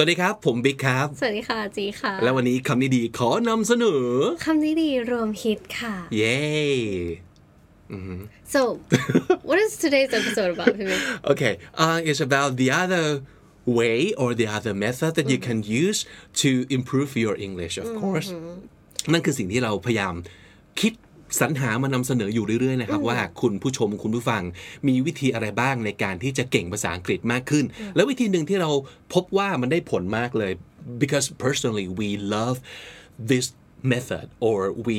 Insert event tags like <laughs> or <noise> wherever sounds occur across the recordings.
สวัสดีครับ ผมบิ๊กครับ สวัสดีค่ะจีค่ะ และวันนี้คำนี้ดีขอนำเสนอคำนี้ดีรวมฮิตค่ะ เย้ so what is today's episode about พี่บิ๊ก Okay uh, it's about the other way or the other method that you can use to improve your English of course นั่นคือสิ่งที่เราพยายามคิด สรรหามานำเสนออยู่เรื่อยๆนะครับว่าคุณผู้ชมคุณผู้ฟังมีวิธีอะไรบ้างในการที่จะเก่งภาษาอังกฤษมากขึ้น แล้ววิธีหนึ่งที่เราพบว่ามันได้ผลมากเลย because personally we love this method or we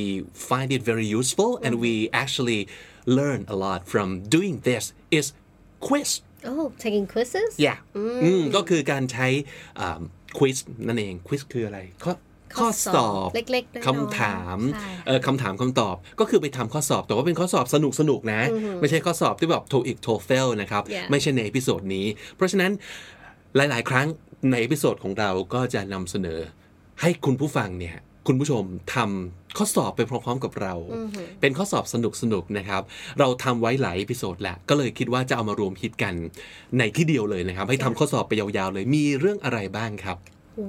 find it very useful and we actually learn a lot from doing this is quiz oh taking quizzes yeah อืมก็คือการใช้ควิสนั่นเองควิสคืออะไร ข้อข้อสอบเล็กๆน้อยๆคำถามใช่เออคำถามคำตอบก็คือไปทำข้อสอบ แต่ว่าเป็นข้อสอบสนุกสนุกๆนะ ไม่ใช่ข้อสอบที่แบบ TOEIC TOEFL นะครับ Yeah ไม่ใช่ใน episode นี้ เพราะฉะนั้นหลาย ๆ ครั้งใน episode ของเราก็จะนำเสนอ ให้คุณผู้ฟังเนี่ยคุณผู้ชมทำข้อสอบไปพร้อมๆกับเรา เป็นข้อสอบสนุกๆนะครับ เราทำไว้หลาย episode แหละ ก็เลยคิดว่าจะเอามารวมฮิตกันในที่เดียวเลยนะครับ ให้ทำข้อสอบไปยาวๆเลย มีเรื่องอะไรบ้างครับ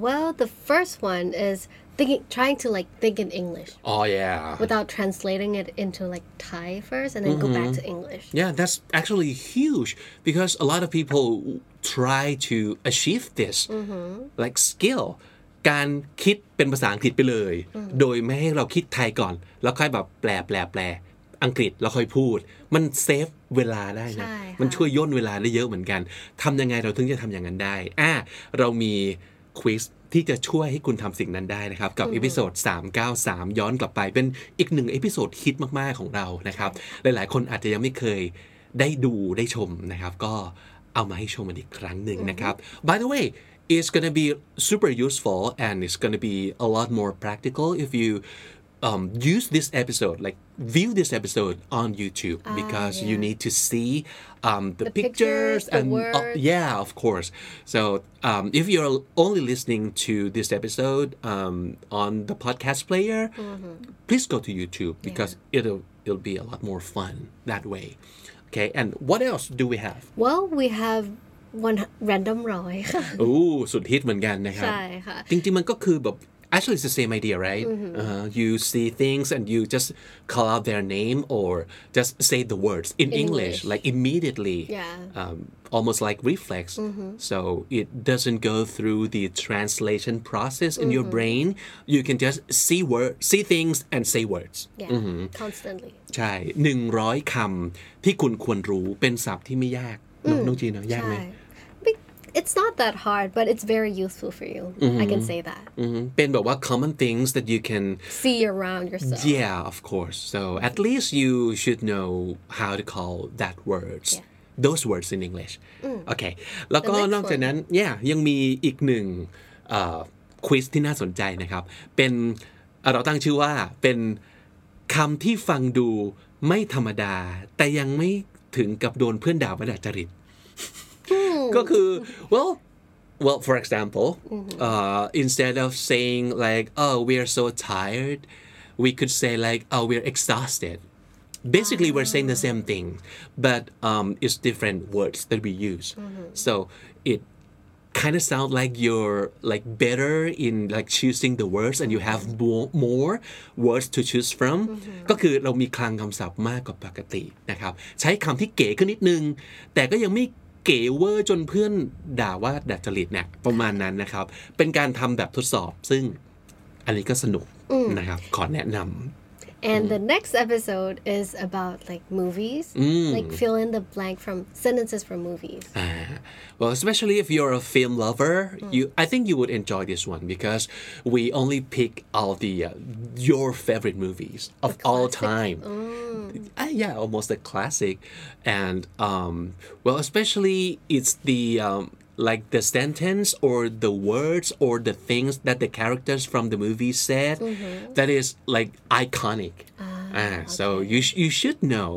well the first one is thinking trying to like think in English อ๋อ yeah without translating it into like Thai first and then go back to English Yeah, that's actually huge because a lot of people try to achieve this like skill การคิดเป็นภาษาอังกฤษไปเลย โดยไม่ให้เราคิดไทยก่อน แล้วค่อยแบบแปลแปลแปลอังกฤษแล้วค่อยพูด มันเซฟเวลาได้นะใช่ค่ะมันช่วยย่นเวลาได้เยอะเหมือนกัน ทำยังไงเราถึงจะทำอย่างนั้นได้ อะเรามีควิส ที่จะช่วยให้คุณทำสิ่งนั้นได้นะครับ กับ episode 393 ย้อนกลับไปเป็นอีกหนึ่ง episode ฮิตมากๆของเรานะครับ หลายๆ คนอาจจะยังไม่เคยได้ดูได้ชมนะครับ ก็เอามาให้ชมกันอีกครั้งหนึ่งนะครับ by the way it's gonna be super useful and it's gonna be a lot more practical if you um, use this episode like view this episode on YouTube because you need to see um, the, The pictures, pictures, the and uh, words. yeah of course so um, if you're only listening to this episode um, on the podcast player please go to YouTube because it'll it'll be a lot more fun that way okay and what else do we have well we have one random ร้อยค่ะ โอ้สุดฮิตเหมือนกันนะครับ ใช่ค่ะ จริงๆ มันก็คือแบบ <laughs> actually it's the same idea right uh, you see things and you just call out their name or just say the words in, English, English. like immediately Yeah. um, almost like reflex so it doesn't go through the translation process in your brain you can just see word see things and say words yeah constantly ใช่หนึ่งร้อยคำที่คุณควรรู้เป็นศัพท์ที่ไม่ยากน้องน้องจีนเนอะยากไหม ใช่ But it's not that hard but it's very useful for you I can say that อืมเป็นแบบว่า common things that you can see around yourself Yeah, of course. So at least you should know how to call that words. Yeah. Those words in English. Okay. แล้วก็ The next นอกจากนั้น yeah ยังมีอีกหนึ่งควิสที่น่าสนใจนะครับ เป็นเอ่อเราตั้งชื่อว่าเป็นคำที่ฟังดูไม่ธรรมดา แต่ยังไม่ถึงกับโดนเพื่อนด่าว่าดัดจริต ก็คือ well well for example uh, instead of saying like oh we're so tired we could say like oh we're exhausted basically we're saying the same thing but um, it's different words that we use so it kind of sound like you're like better in like choosing the words and you have more, more words to choose from ก็คือเรามีคลังคำศัพท์มากกว่าปกตินะครับ ใช้คำที่เก๋ขึ้นนิดนึง แต่ก็ยังไม่ เก๋เวอร์จนเพื่อนด่าว่าดัดจริตเนี่ยประมาณนั้นนะครับ เป็นการทำแบบทดสอบซึ่งอันนี้ก็สนุกนะครับ ขอแนะนำ And the next episode is about like movies, like fill in the blank from sentences from movies. Uh, <laughs> well, especially if you're a film lover, you I think you would enjoy this one because we only pick all the uh, your favorite movies of all time. Uh, yeah, almost a classic, and um, well, especially it's the um, like the sentence or the words or the things that the characters from the movie said that is like iconic. Ah, So you sh- you should know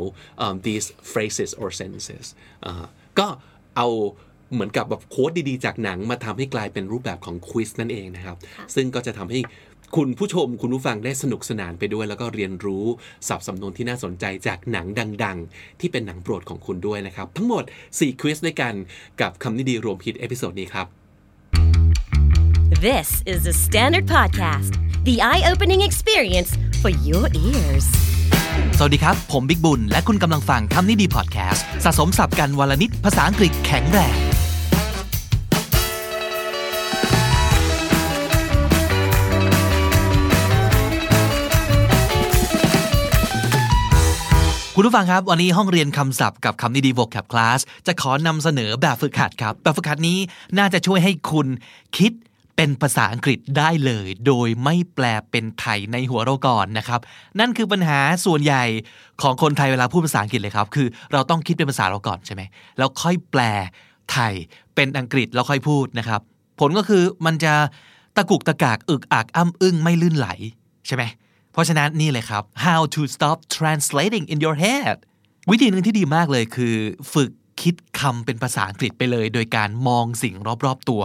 um, these phrases or sentences. อ่าก็เอาเหมือนกับแบบโค้ดดีๆ จากหนังมาทำให้กลายเป็นรูปแบบของควิสนั่นเองนะครับ ซึ่งก็จะทำให้ คุณผู้ชมคุณผู้ฟังได้สนุกสนานไปด้วย แล้วก็เรียนรู้ศัพท์สำนวนที่น่าสนใจจากหนังดัง ๆ ที่เป็นหนังโปรดของคุณด้วยนะครับ ทั้งหมด 4 quiz ด้วยกันกับคำนี้ดีรวมฮิต episode นี้ครับ This is the Standard Podcast the eye-opening experience for your ears สวัสดีครับ ผมบิ๊กบุญ และคุณกำลังฟังคำนี้ดีพอดแคสต์สะสมศัพท์กันวันละนิดภาษาอังกฤษแข็งแรง คุณผู้ฟังครับ วันนี้ห้องเรียนคำศัพท์กับคำนี้ดี vocab class จะขอนำเสนอแบบฝึกหัดครับ แบบฝึกหัดนี้น่าจะช่วยให้คุณคิดเป็นภาษาอังกฤษได้เลย โดยไม่แปลเป็นไทยในหัวเราก่อนนะครับ นั่นคือปัญหาส่วนใหญ่ของคนไทยเวลาพูดภาษาอังกฤษเลยครับ คือเราต้องคิดเป็นภาษาเราก่อนใช่ไหมแล้วค่อยแปลไทยเป็นอังกฤษแล้วค่อยพูดนะครับ ผลก็คือมันจะตะกุกตะกากอึกอักอ้ำอึ้งไม่ลื่นไหลใช่ไหม เพราะฉะนั้นนี่เลยครับ how to stop translating in your head วิธีหนึ่งที่ดีมากเลยคือ ฝึกคิดคำเป็นภาษาอังกฤษไปเลย โดยการมองสิ่งรอบๆตัว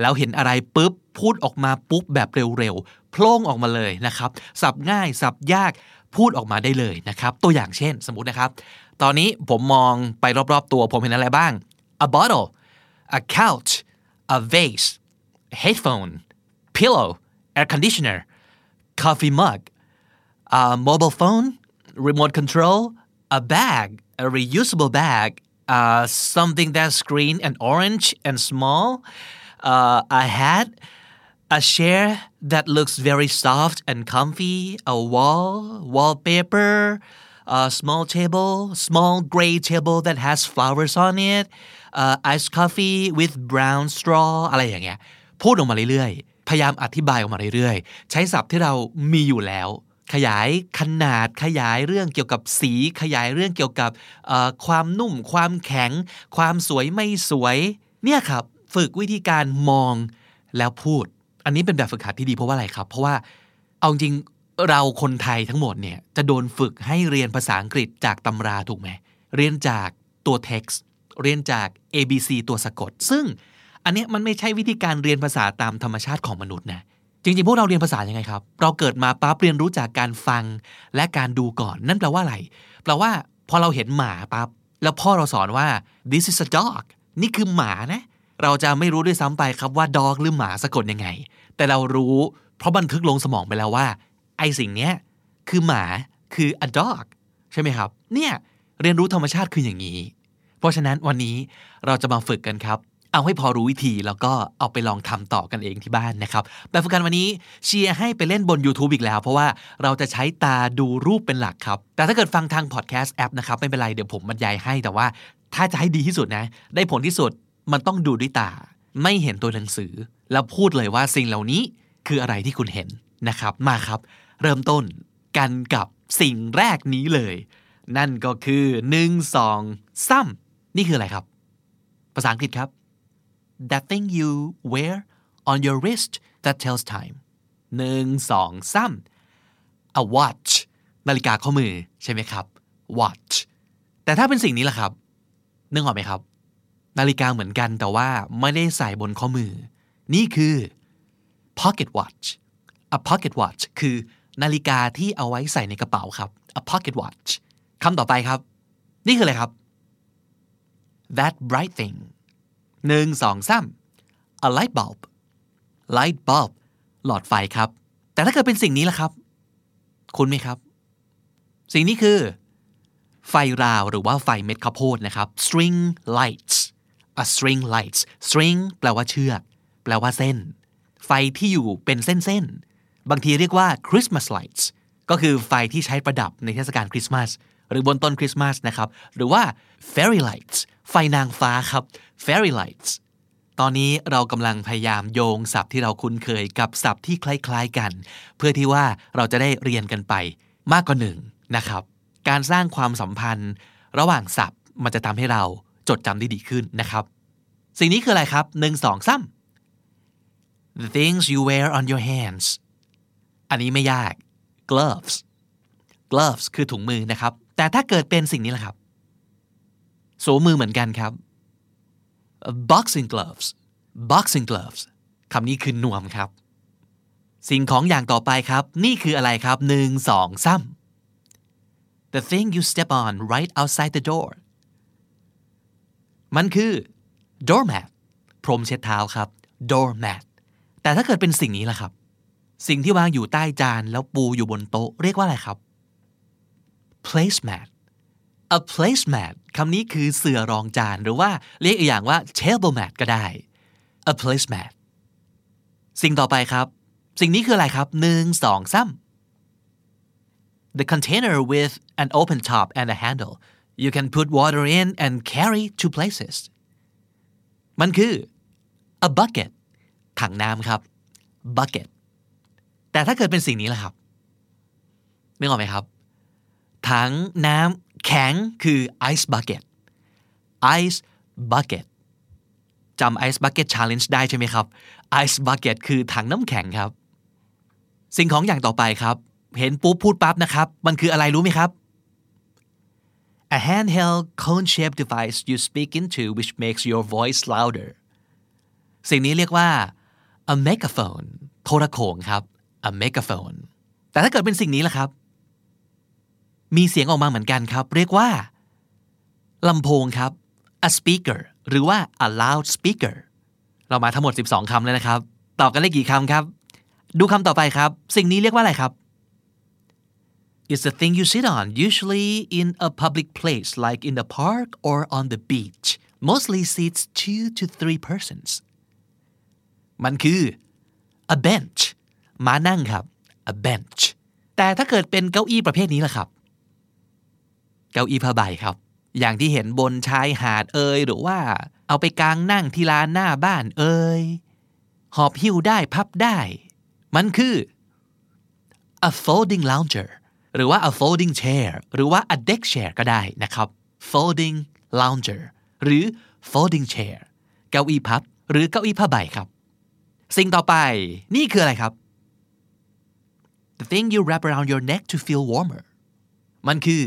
แล้วเห็นอะไรปุ๊บ พูดออกมาปุ๊บแบบเร็วๆโพล่งออกมาเลยนะครับ สับง่าย สับยากพูดออกมาได้เลยนะครับ ตัวอย่างเช่น สมมตินะครับ ตอนนี้ผมมองไปรอบๆตัว ผมเห็นอะไรบ้าง a bottle a couch a vase headphone pillow air conditioner coffee mug a mobile phone, remote control, a bag, a reusable bag, uh, something that's green and orange and small, uh, a hat, a chair that looks very soft and comfy, a wall, wallpaper, a small table, small gray table that has flowers on it, uh, iced coffee with brown straw อะไรอย่างเงี้ย พูดออกมาเรื่อยๆ พยายามอธิบายออกมาเรื่อยๆ ใช้ศัพท์ที่เรามีอยู่แล้ว ขยายขนาดขยายเรื่องเกี่ยวกับสี ขยายเรื่องเกี่ยวกับความนุ่ม ความแข็ง ความสวยไม่สวย เนี่ยครับฝึกวิธีการมองแล้วพูด อันนี้เป็นแบบฝึกหัดที่ดีเพราะว่าอะไรครับ เพราะว่าเอาจริงเราคนไทยทั้งหมดเนี่ยจะโดนฝึกให้เรียนภาษาอังกฤษจากตำราถูกไหมเรียนจากตัว text เรียนจาก ABC ตัวสะกด ซึ่งอันนี้มันไม่ใช่วิธีการเรียนภาษาตามธรรมชาติของมนุษย์นะ จริงๆ พวกเราเรียนภาษายังไงครับ เราเกิดมาปั๊บเรียนรู้จากการฟังและการดูก่อน นั่นแปลว่าอะไร แปลว่าพอเราเห็นหมาปั๊บ แล้วพ่อเราสอนว่า this is a dog นี่คือหมานะ เราจะไม่รู้ด้วยซ้ำไปครับว่า dog หรือหมาสะกดยังไง แต่เรารู้เพราะบันทึกลงสมองไปแล้วว่า ไอสิ่งเนี้ยคือหมาคือ a dog ใช่ไหมครับ เนี่ยเรียนรู้ธรรมชาติคืออย่างนี้ เพราะฉะนั้นวันนี้เราจะมาฝึกกันครับ เอาให้พอรู้วิธีแล้วก็เอาไปลองทำต่อกันเองที่บ้านนะครับแบบฝึกกันวันนี้เชียร์ให้ไปเล่นบน YouTube อีกแล้ว เพราะว่าเราจะใช้ตาดูรูปเป็นหลักครับ แต่ถ้าเกิดฟังทางพอดแคสต์แอปนะครับไม่เป็นไรเดี๋ยวผมบรรยายให้แต่ว่า ถ้าจะให้ดีที่สุดนะ ได้ผลที่สุดมันต้องดูด้วยตา ไม่เห็นตัวหนังสือ แล้วพูดเลยว่าสิ่งเหล่านี้คืออะไรที่คุณเห็นนะครับมาครับ เริ่มต้นกันกับสิ่งแรกนี้เลย นั่นก็คือหนึ่งสองซ้ำนี่คืออะไรครับ ภาษาอังกฤษครับ that thing you wear on your wrist that tells time หนึ่งสองสาม a watch นาฬิกาข้อมือใช่ไหมครับ watch แต่ถ้าเป็นสิ่งนี้ล่ะครับนึกออกไหมครับ นาฬิกาเหมือนกันแต่ว่าไม่ได้ใส่บนข้อมือ นี่คือ pocket watch a pocket watch คือนาฬิกาที่เอาไว้ใส่ในกระเป๋าครับ a pocket watch คำต่อไปครับ นี่คืออะไรครับ that bright thing หนึ่งสองสาม a light bulb light bulb หลอดไฟครับ แต่ถ้าเกิดเป็นสิ่งนี้ล่ะครับ คุณไหมครับ สิ่งนี้คือ ไฟราวหรือว่าไฟเม็ดข้าวโพดนะครับ string lights a string lights string แปลว่าเชือก แปลว่าเส้น ไฟที่อยู่เป็นเส้นๆ บางทีเรียกว่า Christmas lights ก็คือไฟที่ใช้ประดับในเทศกาลคริสต์มาสหรือบนต้นคริสต์มาสนะครับ หรือว่า fairy lights ไฟนางฟ้าครับ fairy lights ตอนนี้เรากำลังพยายามโยงศัพท์ที่เราคุ้นเคยกับศัพท์ที่คล้ายๆกัน เพื่อที่ว่าเราจะได้เรียนกันไปมากกว่าหนึ่งนะครับ การสร้างความสัมพันธ์ ระหว่างศัพท์มันจะทำให้เราจดจำได้ดีขึ้นนะครับ สิ่งนี้คืออะไรครับหนึ่งสองสาม the things you wear on your hands อันนี้ไม่ยาก gloves gloves คือถุงมือนะครับ แต่ถ้าเกิดเป็นสิ่งนี้ละครับ สวมมือเหมือนกันครับ boxing gloves boxing gloves คำนี้คือนวมครับ สิ่งของอย่างต่อไปครับ นี่คืออะไรครับหนึ่งสองสาม the thing you step on right outside the door มันคือ doormat พรมเช็ดเท้าครับ doormat แต่ถ้าเกิดเป็นสิ่งนี้ล่ะครับ สิ่งที่วางอยู่ใต้จานแล้วปูอยู่บนโต๊ะเรียกว่าอะไรครับ placemat a placemat คำนี้คือเสื่อรองจานหรือว่าเรียกอีกอย่างว่า table mat ก็ได้ a placemat สิ่งต่อไปครับ สิ่งนี้คืออะไรครับหนึ่งสองซ้ำ the container with an open top and a handle you can put water in and carry to places มันคือ a bucket ถังน้ำครับ bucket แต่ถ้าเกิดเป็นสิ่งนี้ล่ะครับนึกออกไหมครับ ถังน้ำ แข็งคือ ice bucket ice bucket จำ ice bucket challenge ได้ใช่ไหมครับ ice bucket คือถังน้ำแข็งครับ สิ่งของอย่างต่อไปครับ เห็นปุ๊บพูดปั๊บนะครับ มันคืออะไรรู้ไหมครับ a handheld cone-shaped device you speak into which makes your voice louder สิ่งนี้เรียกว่า a megaphone โทรโขงครับ a megaphone แต่ถ้าเกิดเป็นสิ่งนี้ล่ะครับ มีเสียงออกมาเหมือนกันครับ เรียกว่าลำโพงครับ a speaker หรือว่า a loudspeaker เรามาทั้งหมด 12 คำเลยนะครับ ตอบกันได้กี่คำครับ ดูคำต่อไปครับ สิ่งนี้เรียกว่าอะไรครับ It's the thing you sit on usually in a public place like in the park or on the beach mostly seats two to three persons มันคือ a bench มานั่งครับ a bench แต่ถ้าเกิดเป็นเก้าอี้ประเภทนี้ล่ะครับ เก้าอี้ผ้าใบครับ อย่างที่เห็นบนชายหาดเอยหรือว่า เอาไปกางนั่งที่ลานหน้าบ้านเอยหอบหิ้วได้พับได้ มันคือ a folding lounger หรือว่า a folding chair หรือว่า a deck chair ก็ได้นะครับ folding lounger หรือ folding chair เก้าอี้พับ หรือเก้าอี้ผ้าใบครับ สิ่งต่อไปนี่คืออะไรครับ the thing you wrap around your neck to feel warmer มันคือ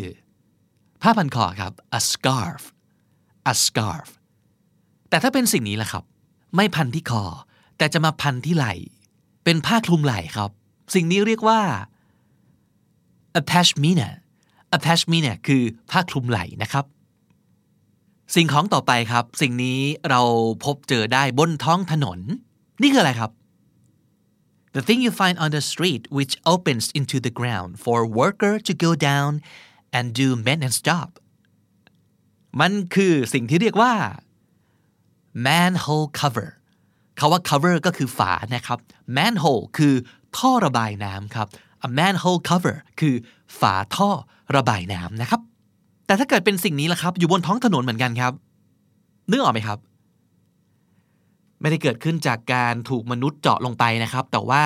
ผ้าพันคอครับ a scarf a scarf แต่ถ้าเป็นสิ่งนี้ล่ะครับ ไม่พันที่คอ แต่จะมาพันที่ไหล่ เป็นผ้าคลุมไหล่ครับ สิ่งนี้เรียกว่า a pashmina a pashmina คือผ้าคลุมไหล่นะครับ สิ่งของต่อไปครับ สิ่งนี้เราพบเจอได้บนท้องถนน นี่คืออะไรครับ the thing you find on the street which opens into the ground for worker to go down and do maintenance job มันคือสิ่งที่เรียกว่า manhole cover คาว่า cover ก็คือฝานะครับ manhole คือท่อระบายน้ำครับ a manhole cover คือฝาท่อระบายน้ำนะครับ แต่ถ้าเกิดเป็นสิ่งนี้ล่ะครับ อยู่บนท้องถนนเหมือนกันครับ นึกออกไหมครับ ไม่ได้เกิดขึ้นจากการถูกมนุษย์เจาะลงไปนะครับ แต่ว่า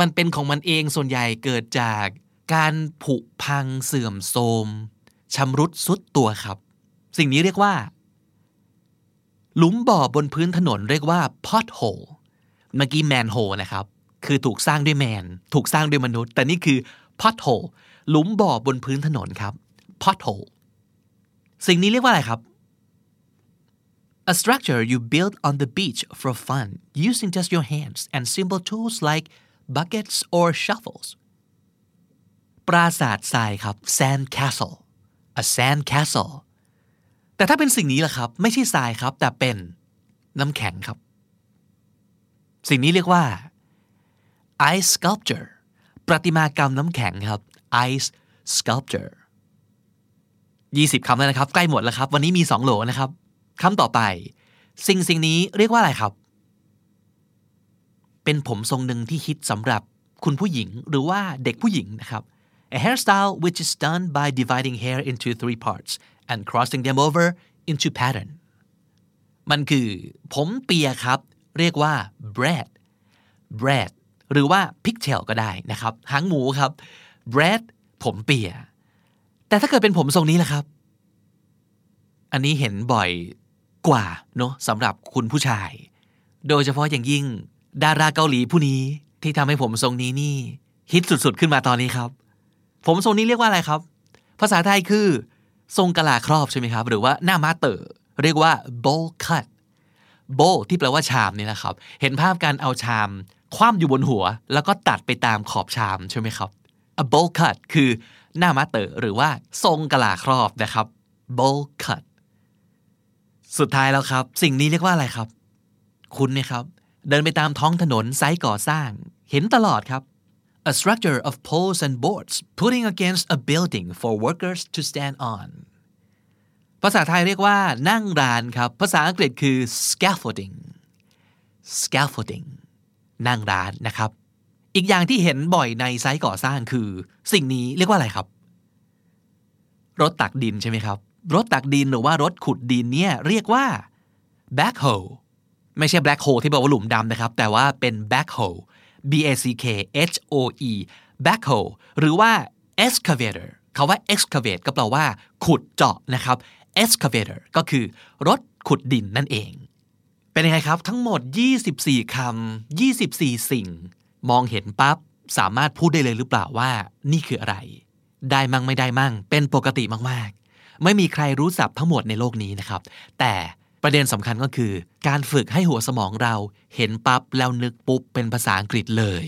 มันเป็นของมันเองส่วนใหญ่เกิดจาก การผุพังเสื่อมโทรมชำรุดสุดตัวครับ สิ่งนี้เรียกว่า หลุมบ่อบนพื้นถนนเรียกว่า pothole เมื่อกี้ manhole นะครับ คือถูกสร้างด้วยแมน ถูกสร้างด้วยมนุษย์ แต่นี่คือ pothole หลุมบ่อบนพื้นถนนครับ pothole สิ่งนี้เรียกว่าอะไรครับ A structure you build on the beach for fun using just your hands and simple tools like buckets or shovels ปราสาททรายครับ sand castle a sand castle แต่ถ้าเป็นสิ่งนี้ล่ะครับ ไม่ใช่ทรายครับ แต่เป็นน้ำแข็งครับ สิ่งนี้เรียกว่า ice sculpture ประติมากรรมน้ำแข็งครับ ice sculpture 20คำแล้วนะครับ ใกล้หมดแล้วครับ วันนี้มี 2 โหลนะครับคำต่อไป สิ่งสิ่งนี้เรียกว่าอะไรครับ เป็นผมทรงหนึ่งที่ฮิตสำหรับคุณผู้หญิงหรือว่าเด็กผู้หญิงนะครับ a hairstyle which is done by dividing hair into three parts and crossing them over into pattern มันคือผมเปียครับ เรียกว่า Brad Brad หรือว่า pigtail ก็ได้นะครับ หางหมูครับ Brad ผมเปีย แต่ถ้าเกิดเป็นผมทรงนี้ล่ะครับ อันนี้เห็นบ่อยกว่าเนาะสำหรับคุณผู้ชาย โดยเฉพาะอย่างยิ่งดาราเกาหลีผู้นี้ที่ทำให้ผมทรงนี้นี่ ฮิตสุดๆ ขึ้นมาตอนนี้ครับ ผมทรงนี้เรียกว่าอะไรครับ ภาษาไทยคือ ทรงกะลาครอบใช่ไหมครับ หรือว่าหน้ามาเตอร์เรียกว่า bowl cut bowl ที่แปลว่าชามนี่นะครับ เห็นภาพการเอาชามคว่ำอยู่บนหัว แล้วก็ตัดไปตามขอบชามใช่ไหมครับ a bowl cut คือหน้ามาเตอร์หรือว่าทรงกะลาครอบนะครับ bowl cut สุดท้ายแล้วครับ สิ่งนี้เรียกว่าอะไรครับ คุณไหมครับ เดินไปตามท้องถนนไซต์ก่อสร้าง เห็นตลอดครับ a structure of poles and boards putting against a building for workers to stand on ภาษาไทยเรียกว่านั่งร้านครับ ภาษาอังกฤษคือ scaffolding scaffolding นั่งร้านนะครับ อีกอย่างที่เห็นบ่อยในไซต์ก่อสร้างคือ สิ่งนี้เรียกว่าอะไรครับ รถตักดินใช่ไหมครับ รถตักดินหรือว่ารถขุดดินเนี่ยเรียกว่า backhoe ไม่ใช่ black hole ที่แปลว่าหลุมดำนะครับ แต่ว่าเป็น backhoe b a c k h o e backhoe หรือว่า excavator คาว่า excavate ก็แปลว่า ขุดเจาะนะครับ excavator ก็คือ รถขุดดินนั่นเอง เป็นยังไงครับ ทั้งหมด 24คำ24 สิ่ง มองเห็นปั๊บ สามารถพูดได้เลยหรือเปล่าว่า นี่คืออะไร ได้มั่งไม่ได้มั่ง เป็นปกติมากๆ ไม่มีใครรู้ศัพท์ทั้งหมดในโลกนี้นะครับ แต่ ประเด็นสำคัญก็คือ การฝึกให้หัวสมองเราเห็นปั๊บแล้วนึกปุ๊บเป็นภาษาอังกฤษเลย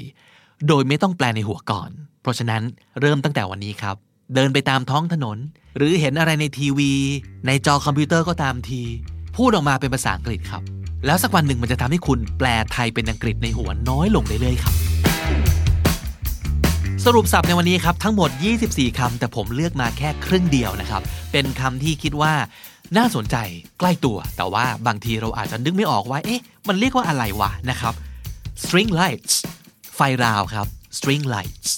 โดยไม่ต้องแปลในหัวก่อน เพราะฉะนั้นเริ่มตั้งแต่วันนี้ครับ เดินไปตามท้องถนน หรือเห็นอะไรในทีวี ในจอคอมพิวเตอร์ก็ตามที พูดออกมาเป็นภาษาอังกฤษครับ แล้วสักวันหนึ่งมันจะทำให้คุณแปลไทยเป็นอังกฤษในหัวน้อยลงเรื่อยๆครับ สรุปสับในวันนี้ครับทั้งหมด 24คำแต่ผมเลือกมาแค่ครึ่งเดียวนะครับเป็นคำที่คิดว่า น่าสนใจใกล้ตัว แต่ว่าบางทีเราอาจจะนึกไม่ออกว่า เอ๊ะ มันเรียกว่าอะไรวะนะครับ string lights ไฟราวครับ string lights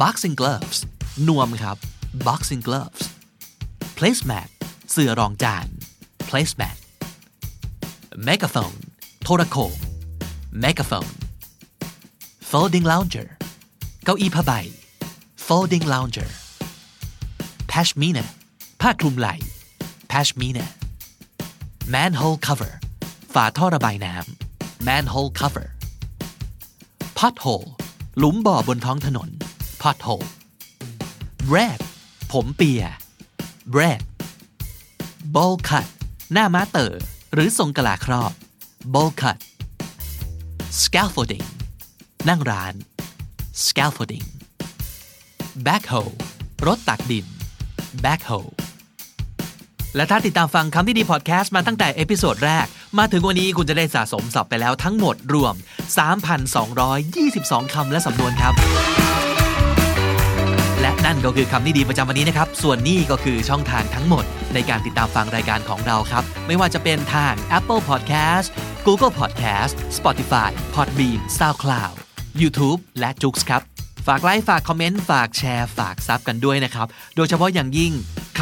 boxing gloves นวมครับ boxing gloves placemat เสื่อรองจาน placemat megaphone โทรโขง megaphone folding lounger เก้าอี้ผ้าใบ folding lounger pashmina ผ้าคลุมไหล่ pashmina manhole cover ฝาท่อระบายน้ำ manhole cover pothole หลุมบ่อบนท้องถนน pothole braid ผมเปีย braid bowl cut หน้าม้าเต่อหรือทรงกะลาครอบ bowl cut scaffolding นั่งร้าน scaffolding backhoe รถตักดิน backhoe และถ้าติดตามฟังคำนี้ดีพอดแคสต์มาตั้งแต่ episode แรก มาถึงวันนี้คุณจะได้สะสมศัพท์ไปแล้วทั้งหมดรวม 3,222 คำและสำนวนครับ และนั่นก็คือคำนี้ดีประจำวันนี้นะครับ ส่วนนี้ก็คือช่องทางทั้งหมด ในการติดตามฟังรายการของเราครับ ไม่ว่าจะเป็นทาง Apple Podcast Google Podcast Spotify Podbean SoundCloud YouTube และ j o o x ครับ ฝากไลค์ฝากคอมเมนต์ฝากแชร์ฝากซับกันด้วยนะครับ โดยเฉพาะอย่างยิ่ง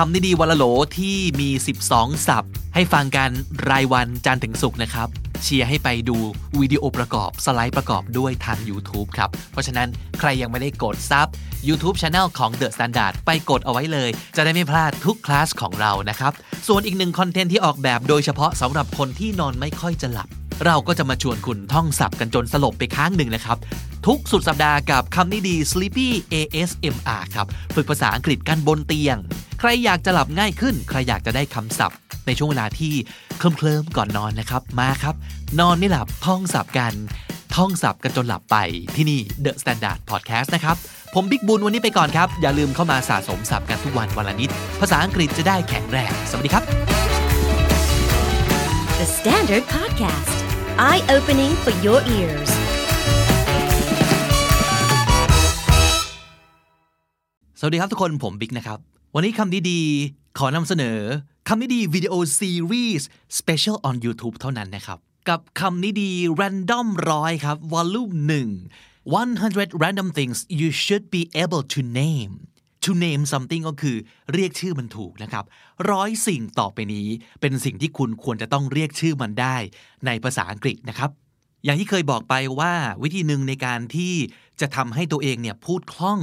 คำนี้ดีวันละโหลที่มี 12 ศัพท์ ให้ฟังกันรายวันจันทร์ถึงศุกร์นะครับ เชียร์ให้ไปดูวิดีโอประกอบสไลด์ประกอบด้วยทาง YouTube ครับ เพราะฉะนั้นใครยังไม่ได้กดซับ YouTube Channel ของ The Standard ไปกดเอาไว้เลย จะได้ไม่พลาดทุกคลาสของเรานะครับ ส่วนอีกหนึ่งคอนเทนต์ที่ออกแบบโดยเฉพาะสำหรับคนที่นอนไม่ค่อยจะหลับ เราก็จะมาชวนคุณท่องศัพท์กันจนสลบไปค้างหนึ่งนะครับ ทุกสุดสัปดาห์กับคำนี้ดี Sleepy ASMR ครับ ฝึกภาษาอังกฤษกันบนเตียง ใครอยากจะหลับง่ายขึ้น ใครอยากจะได้คำศัพท์ ในช่วงเวลาที่เคลิ้มๆก่อนนอนนะครับ มาครับ นอนไม่หลับท่องศัพท์กัน ท่องศัพท์กันจนหลับไปที่นี่ The Standard Podcast นะครับผมบิ๊กบุญวันนี้ไปก่อนครับ อย่าลืมเข้ามาสะสมศัพท์กันทุกวันวันละนิด ภาษาอังกฤษจะได้แข็งแรง สวัสดีครับ The Standard Podcast, eye opening for your ears. สวัสดีครับทุกคนผมบิ๊กนะครับ วันนี้คำดีๆ ขอนำเสนอคำนี้ดีวิดีโอซีรีส์ Special on YouTube เท่านั้นนะครับ กับคำนี้ดี Random ร้อยครับ Volume 1 100 Random Things you should be able to name to name something ก็คือเรียกชื่อมันถูกนะครับร้อยสิ่งต่อไปนี้เป็นสิ่งที่คุณควรจะต้องเรียกชื่อมันได้ในภาษาอังกฤษนะครับ อย่างที่เคยบอกไปว่าวิธีหนึ่งในการที่จะทำให้ตัวเองเนี่ยพูดคล่อง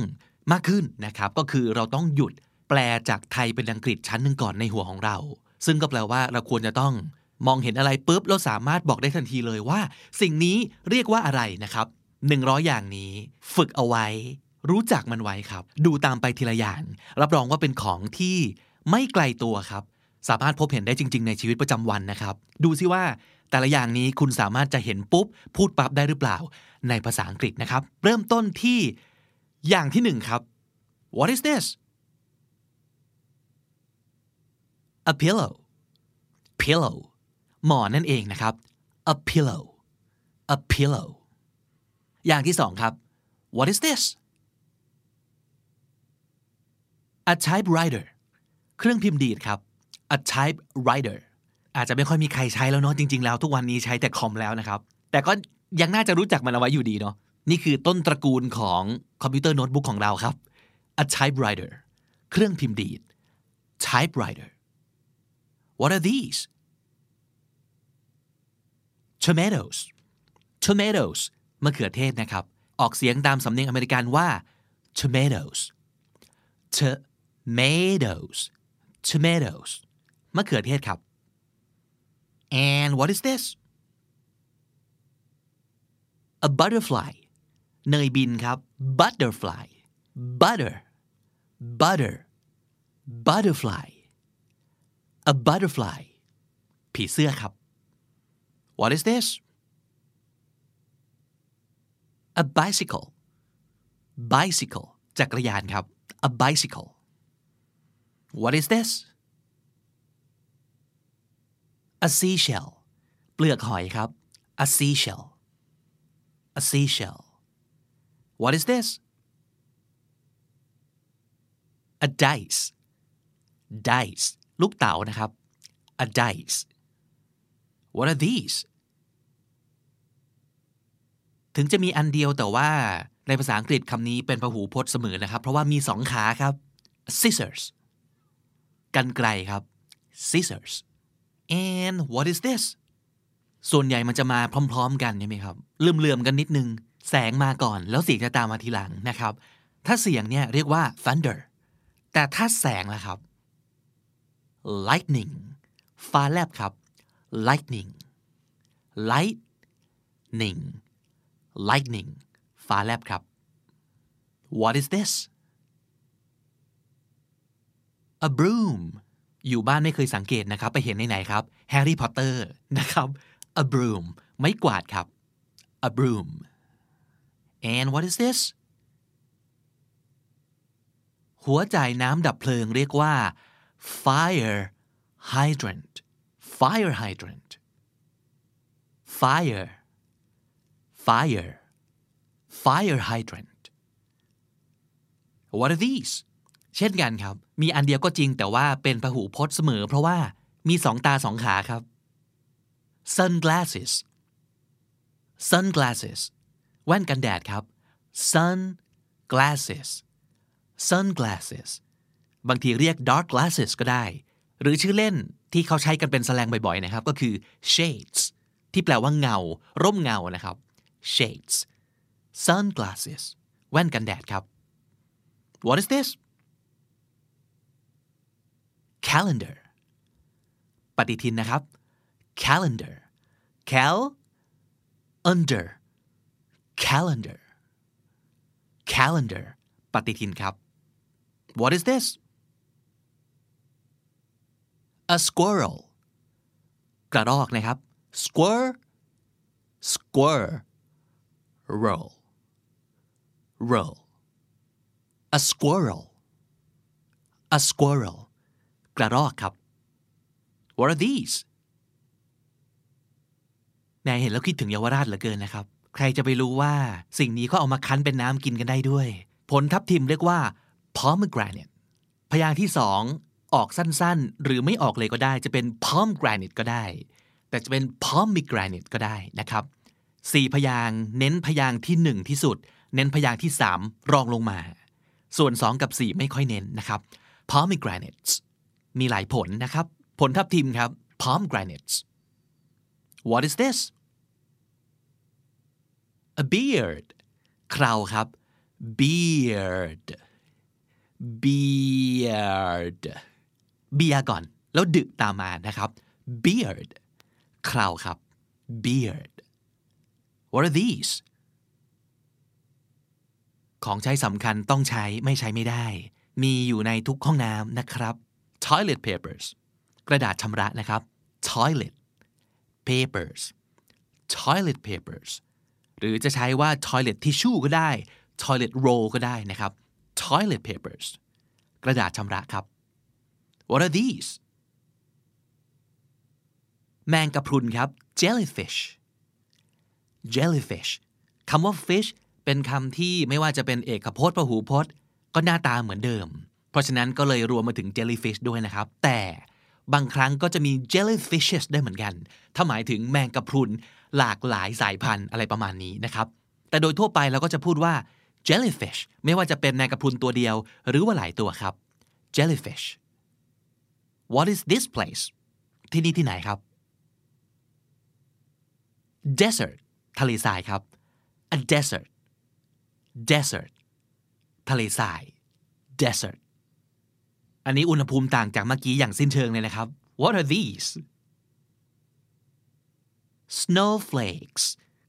มากขึ้นนะครับ ก็คือเราต้องหยุดแปลจากไทยเป็นอังกฤษชั้นหนึ่งก่อนในหัวของเรา ซึ่งก็แปลว่าเราควรจะต้องมองเห็นอะไรปุ๊บเราสามารถบอกได้ทันทีเลยว่า สิ่งนี้เรียกว่าอะไรนะครับ100 อย่างนี้ ฝึกเอาไว้ รู้จักมันไว้ครับ ดูตามไปทีละอย่าง รับรองว่าเป็นของที่ไม่ไกลตัวครับ สามารถพบเห็นได้จริง ๆ ในชีวิตประจำวันนะครับ ดูซิว่าแต่ละอย่างนี้คุณสามารถจะเห็นปุ๊บ พูดปั๊บได้หรือเปล่า ในภาษาอังกฤษนะครับ เริ่มต้นที่อย่างที่หนึ่งครับ What is this a pillow pillow หมอนนั่นเองนะครับ a pillow a pillow อย่างที่สองครับ what is this a typewriter เครื่องพิมพ์ดีดครับ a typewriter อาจจะไม่ค่อยมีใครใช้แล้วเนาะจริงๆแล้วทุกวันนี้ใช้แต่คอมแล้วนะครับ แต่ก็ยังน่าจะรู้จักมันเอาไว้อยู่ดีเนาะนี่คือต้นตระกูลของคอมพิวเตอร์โน้ตบุ๊กของเราครับ a typewriter เครื่องพิมพ์ดีด typewriter what are these tomatoes tomatoes มะเขือเทศนะครับ ออกเสียงตามสำเนียงอเมริกันว่า tomatoes tomatoes tomatoes มะเขือเทศครับ and what is this a butterfly เนยบินครับ butterfly butter butter butterfly a butterfly ผีเสื้อครับ what is this a bicycle bicycle จักรยานครับ a bicycle What is this a seashell เปลือกหอยครับ a seashell a seashell what is this a dice dice ลูกเต๋านะครับ a dice what are these ถึงจะมีอันเดียวแต่ว่าในภาษาอังกฤษคำนี้เป็นพหูพจน์เสมอนะครับ เพราะว่ามีสองขาครับ scissors กันไกลครับ scissors and what is this ส่วนใหญ่มันจะมาพร้อม ๆ กันใช่ไหมครับเลื่อมๆกันนิดนึง แสงมาก่อน แล้วเสียงจะตามมาทีหลังนะครับ ถ้าเสียงเนี่ยเรียกว่า thunder แต่ถ้าแสงล่ะครับ lightning ฟ้าแลบครับ lightning lightning lightning ฟ้าแลบครับ what is this a broom อยู่บ้านไม่เคยสังเกตนะครับ ไปเห็นในไหนครับแฮร์รี่พอตเตอร์นะครับ a broom ไม้กวาดครับ a broom and what is this หัวจ่ายน้ำดับเพลิงเรียกว่า fire hydrant fire hydrant fire fire fire hydrant what are these เช่นกันครับ มีอันเดียวก็จริงแต่ว่าเป็นพหูพจน์เสมอ เพราะว่ามีสองตาสองขาครับ sunglasses sunglasses แว่นกันแดดครับ sunglasses sunglasses บางทีเรียก dark glasses ก็ได้ หรือชื่อเล่นที่เขาใช้กันเป็นแสลงบ่อยๆนะครับ ก็คือ shades ที่แปลว่าเงา ร่มเงานะครับ shades sunglasses แว่นกันแดดครับ what is this calendar ปฏิทินนะครับ calendar cal under calendar calendar ปฏิทินครับ what is this a squirrel กระรอกนะครับ squirrel squirrel roll roll a squirrel a squirrel กระรอกครับ what are these แม่เห็นแล้วคิดถึงเยาวราชเหลือเกินนะครับ ใครจะไปรู้ว่าสิ่งนี้ก็เอามาคั้นเป็นน้ำกินกันได้ด้วย ผลทับทิมเรียกว่า pomegranate พยางค์ที่สองออกสั้นๆ หรือไม่ออกเลยก็ได้จะเป็น pomegranate ก็ได้ แต่จะเป็น pomegranate ก็ได้นะครับสี่พยางเน้นพยางที่หนึ่งที่สุด เน้นพยางที่สามรองลงมา ส่วนสองกับสี่ไม่ค่อยเน้นนะครับ pomegranates มีหลายผลนะครับ ผลทับทิมครับ pomegranates what is this a beard คราวครับ beard beard เบียก่อน แล้วดึกตามมานะครับ beard คราวครับ beard what are these ของใช้สำคัญต้องใช้ไม่ใช้ไม่ได้ มีอยู่ในทุกห้องน้ำนะครับ toilet papers กระดาษชำระนะครับ toilet papers toilet papers หรือจะใช้ว่า toilet tissue ก็ได้ toilet roll ก็ได้นะครับ toilet papers กระดาษชำระครับ what are these แมงกะพรุนครับ jellyfish jellyfish คำว่า fish เป็นคำที่ไม่ว่าจะเป็นเอกพจน์พหูพจน์ ก็หน้าตาเหมือนเดิม เพราะฉะนั้นก็เลยรวมมาถึง jellyfish ด้วยนะครับ แต่บางครั้งก็จะมี jellyfishes ได้เหมือนกัน ถ้าหมายถึงแมงกะพรุนหลากหลายสายพันธุ์อะไรประมาณนี้นะครับ แต่โดยทั่วไปเราก็จะพูดว่า jellyfish ไม่ว่าจะเป็นแมงกะพรุนตัวเดียว หรือว่าหลายตัวครับ jellyfish What is this place ที่นี่ที่ไหนครับ desert ทะเลทรายครับ a desert desert ทะเลทราย desert อันนี้อุณหภูมิต่างจากเมื่อกี้อย่างสิ้นเชิงเลยนะครับ What are these snowflakes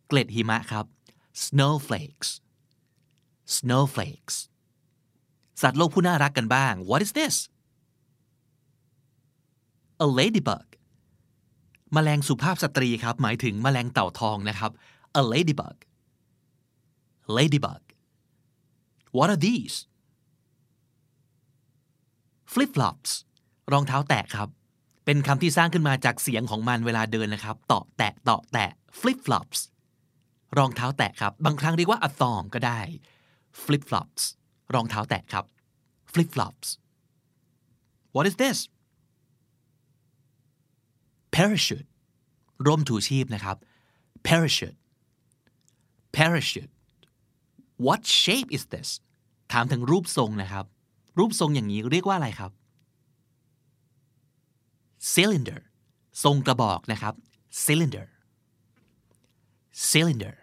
เกล็ดหิมะครับ snowflakes snowflakes สัตว์โลกผู้น่ารักกันบ้าง What is this a ladybug แมลงสุภาพสตรีครับ หมายถึงแมลงเต่าทองนะครับ a ladybug ladybug what are these flip flops รองเท้าแตะครับ เป็นคำที่สร้างขึ้นมาจากเสียงของมันเวลาเดินนะครับเตาะแตะเตาะแตะ flip flops รองเท้าแตะครับ บางครั้งเรียกว่า a thong ก็ได้ flip flops รองเท้าแตะครับ flip flops what is this parachute ร่มถูชีพนะครับ parachute parachute what shape is this ถามถึงรูปทรงนะครับ รูปทรงอย่างนี้เรียกว่าอะไรครับ cylinder ทรงกระบอกนะครับ cylinder cylinder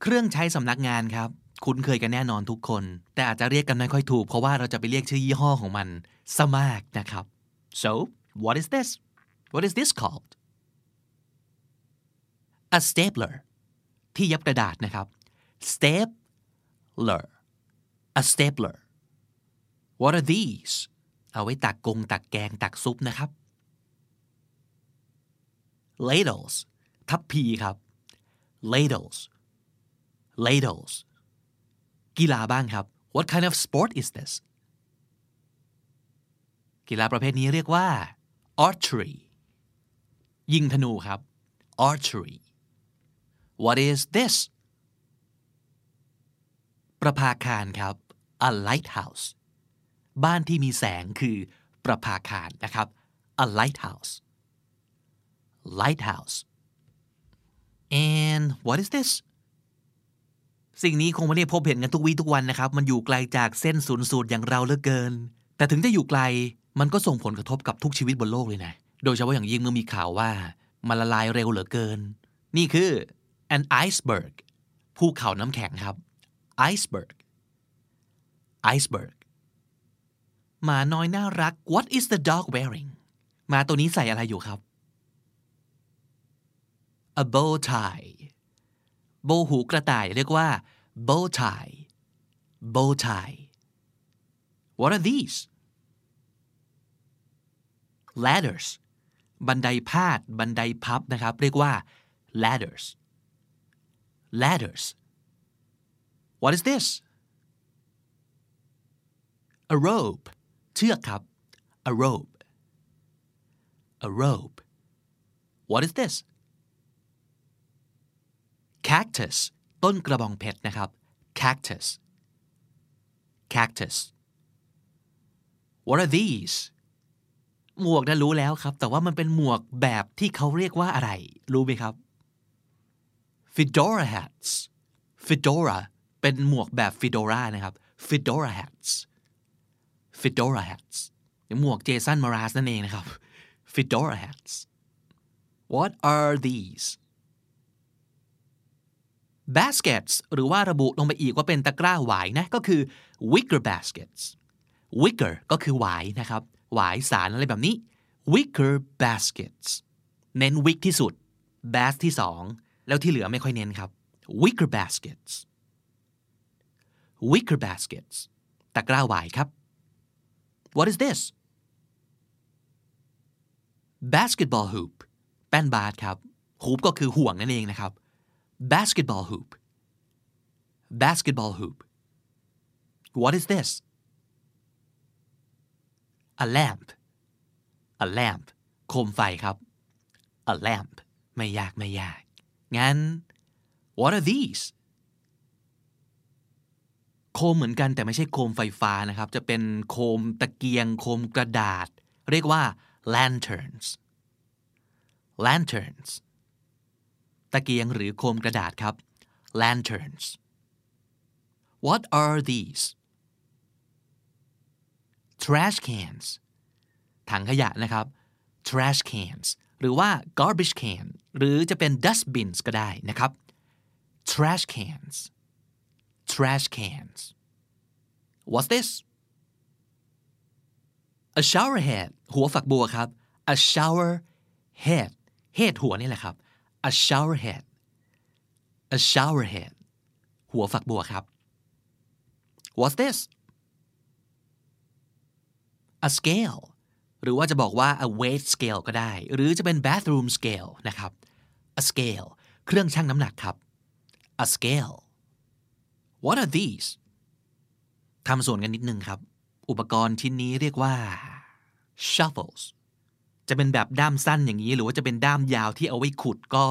เครื่องใช้สำนักงานครับ คุ้นเคยกันแน่นอนทุกคน แต่อาจจะเรียกกันไม่ค่อยถูก เพราะว่าเราจะไปเรียกชื่อยี่ห้อของมันซะมากนะครับ so what is this what is this called a stapler ที่ยับกระดาษนะครับ stapler a stapler what are these เอาไว้ตักกงตักแกงตักซุปนะครับ ladles ทัพพีครับ ladles ladles กีฬาบ้างครับ what kind of sport is this กีฬาประเภทนี้เรียกว่า archery ยิงธนูครับ archery what is this ประภาคารครับ a lighthouse บ้านที่มีแสงคือประภาคารนะครับ a lighthouse lighthouse and what is this สิ่งนี้คงไม่ได้พบเห็นกันทุกวีทุกวันนะครับ มันอยู่ไกลจากเส้นศูนย์สูตรอย่างเราเหลือเกิน แต่ถึงจะอยู่ไกล มันก็ส่งผลกระทบกับทุกชีวิตบนโลกเลยนะ โดยเฉพาะอย่างยิ่งเมื่อมีข่าวว่ามันละลายเร็วเหลือเกิน นี่คือ an iceberg ภูเขาน้ำแข็งครับ iceberg iceberg หมาน้อยน่ารัก what is the dog wearing หมาตัวนี้ใส่อะไรอยู่ครับ a bow tie โบหูกระต่ายเรียกว่า bow tie bow tie what are these ladders บันไดพาด บันไดพับนะครับ เรียกว่า ladders ladders what is this a rope ชือกครับ a rope a rope what is this cactus ต้นกระบองเพชรนะครับ cactus cactus what are these หมวกน่ะรู้แล้วครับ แต่ว่ามันเป็นหมวกแบบที่เขาเรียกว่าอะไร รู้ไหมครับ fedora hats fedora เป็นหมวกแบบ fedora นะครับ fedora hats fedora hats หมวกเจสันมาราสนั่นเองนะครับ fedora hats what are these baskets หรือว่าระบุลงไปอีกว่าเป็นตะกร้าหวายนะ ก็คือ wicker baskets wicker ก็คือหวายนะครับ หวายสารอะไรแบบนี้ wicker baskets เน้น wick ที่สุด bas ที่สองแล้วที่เหลือไม่ค่อยเน้นครับ wicker baskets wicker baskets ตะกร้าหวายครับ what is this basketball hoop แป้นบาสครับ hoop ก็คือห่วงนั่นเองนะครับ basketball hoop basketball hoop what is this a lamp a lamp โคมไฟครับ a lamp ไม่ยากไม่ยาก งั้น what are these โคมเหมือนกันแต่ไม่ใช่โคมไฟฟ้านะครับ จะเป็นโคมตะเกียง โคมกระดาษ เรียกว่า lanterns lanterns ตะเกียงหรือโคมกระดาษครับ lanterns what are these trash cans ถังขยะนะครับ trash cans หรือว่า garbage can หรือจะเป็น dustbins ก็ได้นะครับ trash cans trash cans what's this a shower head หัวฝักบัวครับ a shower head head หัวนี่แหละครับ a shower head a shower head หัวฝักบัวครับ what's this a scale หรือว่าจะบอกว่า a weight scale ก็ได้ หรือจะเป็น bathroom scale นะครับ a scale เครื่องชั่งน้ำหนักครับ a scale what are these ทำส่วนกันนิดนึงครับ อุปกรณ์ชิ้นนี้เรียกว่า shuffles จะเป็นแบบด้ามสั้นอย่างนี้ หรือว่าจะเป็นด้ามยาวที่เอาไว้ขุดก็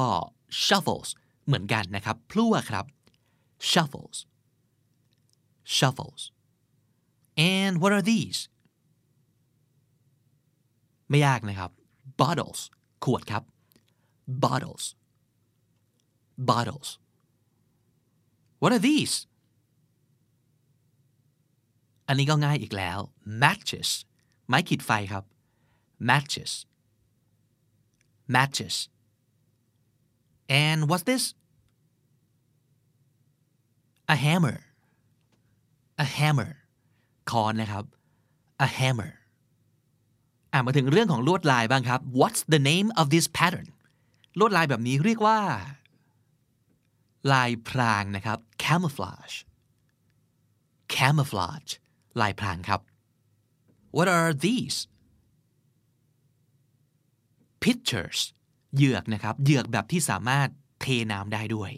shuffles เหมือนกันนะครับ พลั่วครับ shuffles shuffles and what are these ไม่ยากนะครับ bottles ขวดครับ bottles bottles what are these อันนี้ก็ง่ายอีกแล้ว matches ไม้ขีดไฟครับ matches matches and what's this a hammer a hammer ค้อนนะครับ a hammer อะมาถึงเรื่องของลวดลายบ้างครับ what's the name of this pattern ลวดลายแบบนี้เรียกว่า ลายพรางนะครับ camouflage camouflage ลายพรางครับ what are these pictures เหยือกนะครับ เหยือกแบบที่สามารถเทน้ำได้ด้วย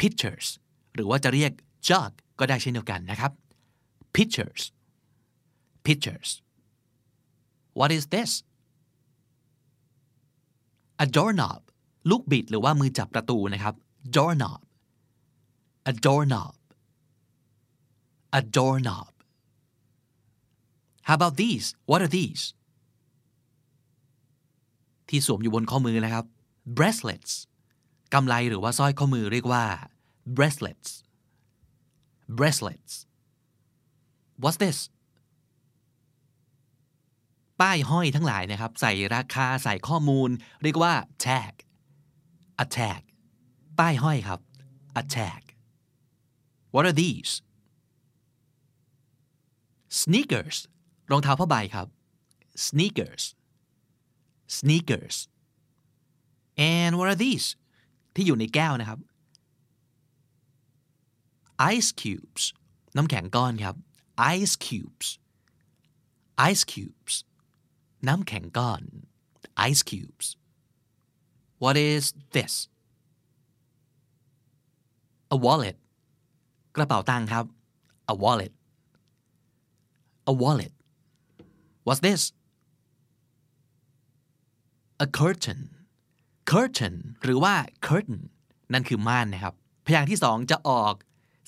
pictures หรือว่าจะเรียก jug ก็ได้เช่นเดียวกันนะครับ pictures pictures what is this a doorknob ลูกบิดหรือว่ามือจับประตูนะครับ doorknob a doorknob a doorknob how about these what are these ที่สวมอยู่บนข้อมือนะครับ bracelets กำไลหรือว่าสร้อยข้อมือเรียกว่า bracelets bracelets what's this ป้ายห้อยทั้งหลายนะครับ ใส่ราคาใส่ข้อมูล เรียกว่า tag a tag ป้ายห้อยครับ a tag what are these sneakers รองเท้าผ้าใบครับ sneakers sneakers and what are these ที่อยู่ในแก้วนะครับ ice cubes น้ำแข็งก้อนครับ ice cubes ice cubes น้ำแข็งก้อน ice cubes what is this a wallet กระเป๋าตังค์ครับ a wallet a wallet What's this a curtain curtain หรือว่า curtain นั่นคือม่านนะครับ พยางค์ที่สองจะออก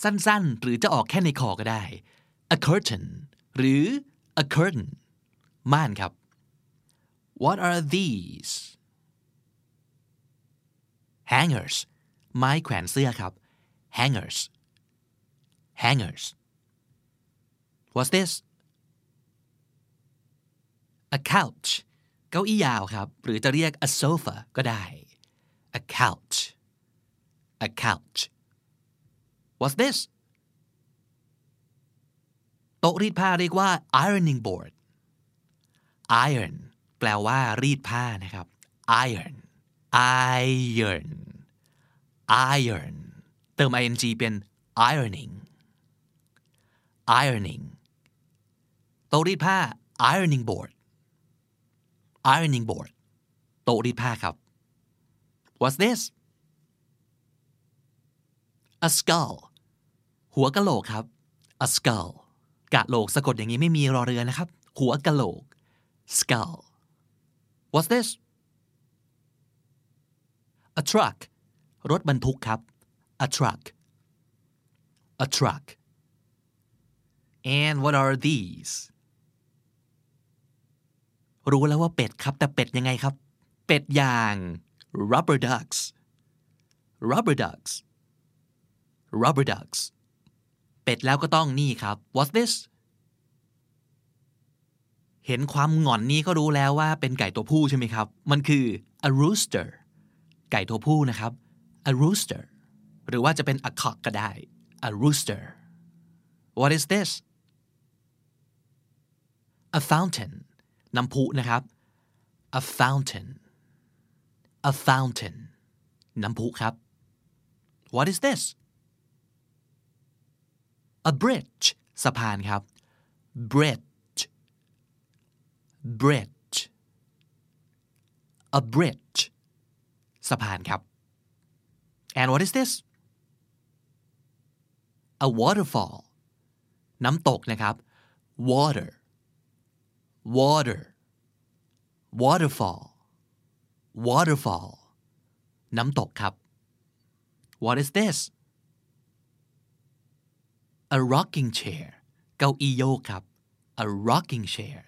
สั้นๆ หรือจะออกแค่ในคอก็ได้ a curtain หรือ a curtain ม่านครับ what are these hangers ไม้แขวนเสื้อครับ hangers hangers what's this a couch เก้าอี้ยาวครับ หรือจะเรียก a sofa ก็ได้ a couch a couch what's this โต๊ะรีดผ้าเรียกว่า ironing board iron แปลว่ารีดผ้านะครับ iron iron iron เติม ing เป็น ironing ironing โต๊ะรีดผ้า ironing board ironing board โต๊ะรีดผ้าครับ what's this a skull หัวกะโหลกครับ a skull กะโหลกสะกดอย่างนี้ไม่มีรอเรือนะครับ หัวกะโหลก skull what's this a truck รถบรรทุกครับ a truck a truck and what are these รู้แล้วว่าเป็ดครับ แต่เป็ดยังไงครับ เป็ดอย่าง rubber ducks rubber ducks rubber ducks เป็ดแล้วก็ต้องนี่ครับ what's this เห็นความหงอนนี้ก็รู้แล้วว่าเป็นไก่ตัวผู้ใช่ไหมครับ มันคือ a rooster ไก่ตัวผู้นะครับ a rooster หรือว่าจะเป็น a cock ก็ได้ a rooster what is this a fountain น้ำพุนะครับ a fountain a fountain น้ำพุครับ what is this a bridge สะพานครับ bridge bridge a bridge สะพานครับ and what is this a waterfall น้ำตกนะครับ water water waterfall waterfall น้ำตกครับ what is this a rocking chair เก้าอี้โยกครับ a rocking chair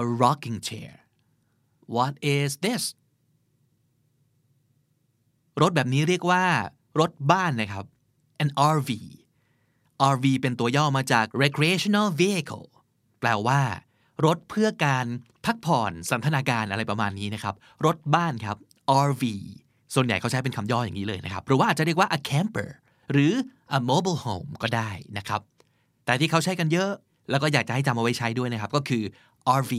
a rocking chair what is this รถแบบนี้เรียกว่า รถบ้านนะครับ an RV RV เป็นตัวย่อมาจาก recreational vehicle แปลว่า รถเพื่อการพักผ่อนสันทนาการอะไรประมาณนี้นะครับ รถบ้านครับ RV ส่วนใหญ่เขาใช้เป็นคำย่ออย่างนี้เลยนะครับ หรือว่าอาจจะเรียกว่า a camper หรือ a mobile home ก็ได้นะครับ แต่ที่เขาใช้กันเยอะ แล้วก็อยากจะให้จำเอาไว้ใช้ด้วยนะครับ ก็คือ RV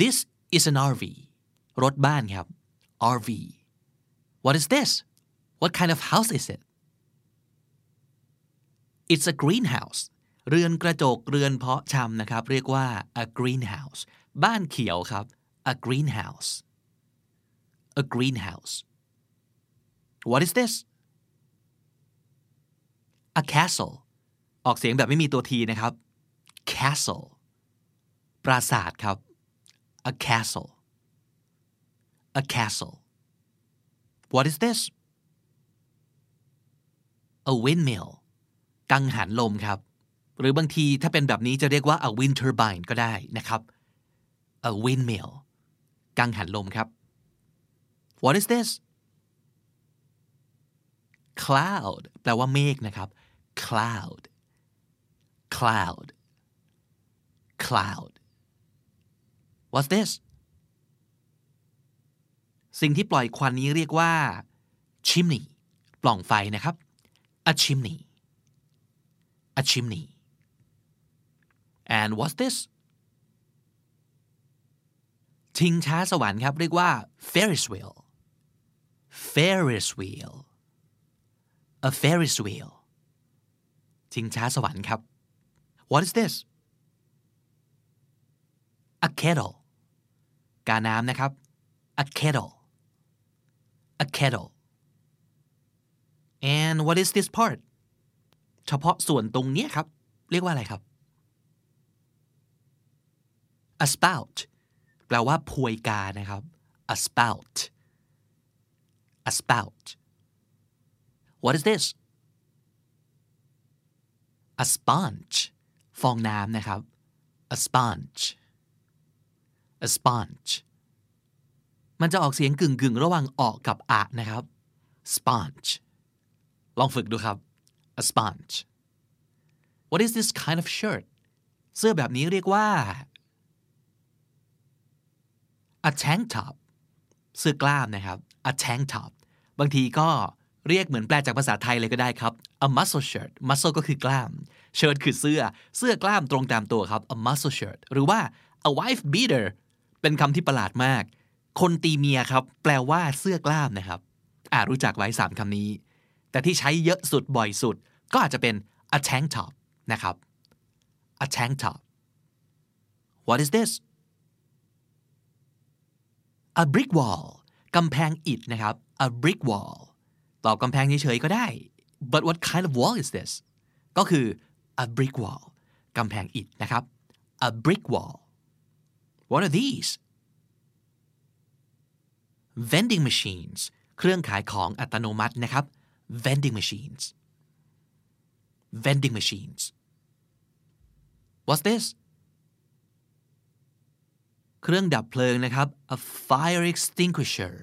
this is an RV รถบ้านครับ RV what is this what kind of house is it it's a greenhouse เรือนกระจกเรือนเพาะชำนะครับ เรียกว่า a greenhouse บ้านเขียวครับ a greenhouse a greenhouse what is this a castle ออกเสียงแบบไม่มีตัวทีนะครับ castle ปราสาทครับ a castle a castle what is this a windmill กังหันลมครับ หรือบางทีถ้าเป็นแบบนี้จะเรียกว่า a wind turbine ก็ได้นะครับ a windmill กังหันลมครับ what is this cloud แปลว่าเมฆนะครับ cloud cloud cloud what's this สิ่งที่ปล่อยควันนี้เรียกว่า chimney ปล่องไฟนะครับ a chimney a chimney and what's this ชิงช้าสวรรค์ครับ เรียกว่า Ferris wheel Ferris wheel a Ferris wheel ชิงช้าสวรรค์ครับ what is this a kettle กาน้ำนะครับ a kettle a kettle and what is this part เฉพาะส่วนตรงนี้ครับ เรียกว่าอะไรครับ a spout แปลว่าพวยกานะครับ a spout a spout what is this a sponge ฟองน้ำนะครับ a sponge a sponge มันจะออกเสียงกึ่งกึ่งๆระหว่างออกกับอะนะครับ sponge ลองฝึกดูครับ a sponge what is this kind of shirt เสื้อแบบนี้เรียกว่า a tank top เสื้อกล้ามนะครับ a tank top บางทีก็เรียกเหมือนแปลจากภาษาไทยเลยก็ได้ครับ a muscle shirt muscle ก็คือกล้าม shirt คือเสื้อ เสื้อกล้ามตรงตามตัวครับ a muscle shirt หรือว่า a wife beater เป็นคำที่ประหลาดมาก คนตีเมียครับ แปลว่าเสื้อกล้ามนะครับ อ่ารู้จักไว้3คำนี้ แต่ที่ใช้เยอะสุดบ่อยสุด ก็อาจจะเป็น a tank top นะครับ a tank top what is this a brick wall กำแพงอิฐนะครับ a brick wall ตอบกำแพงเฉยๆก็ได้ but what kind of wall is this ก็คือ a brick wall กำแพงอิฐนะครับ a brick wall what are these vending machines เครื่องขายของอัตโนมัตินะครับ vending machines vending machines what's this เครื่องดับเพลิงนะครับ a fire extinguisher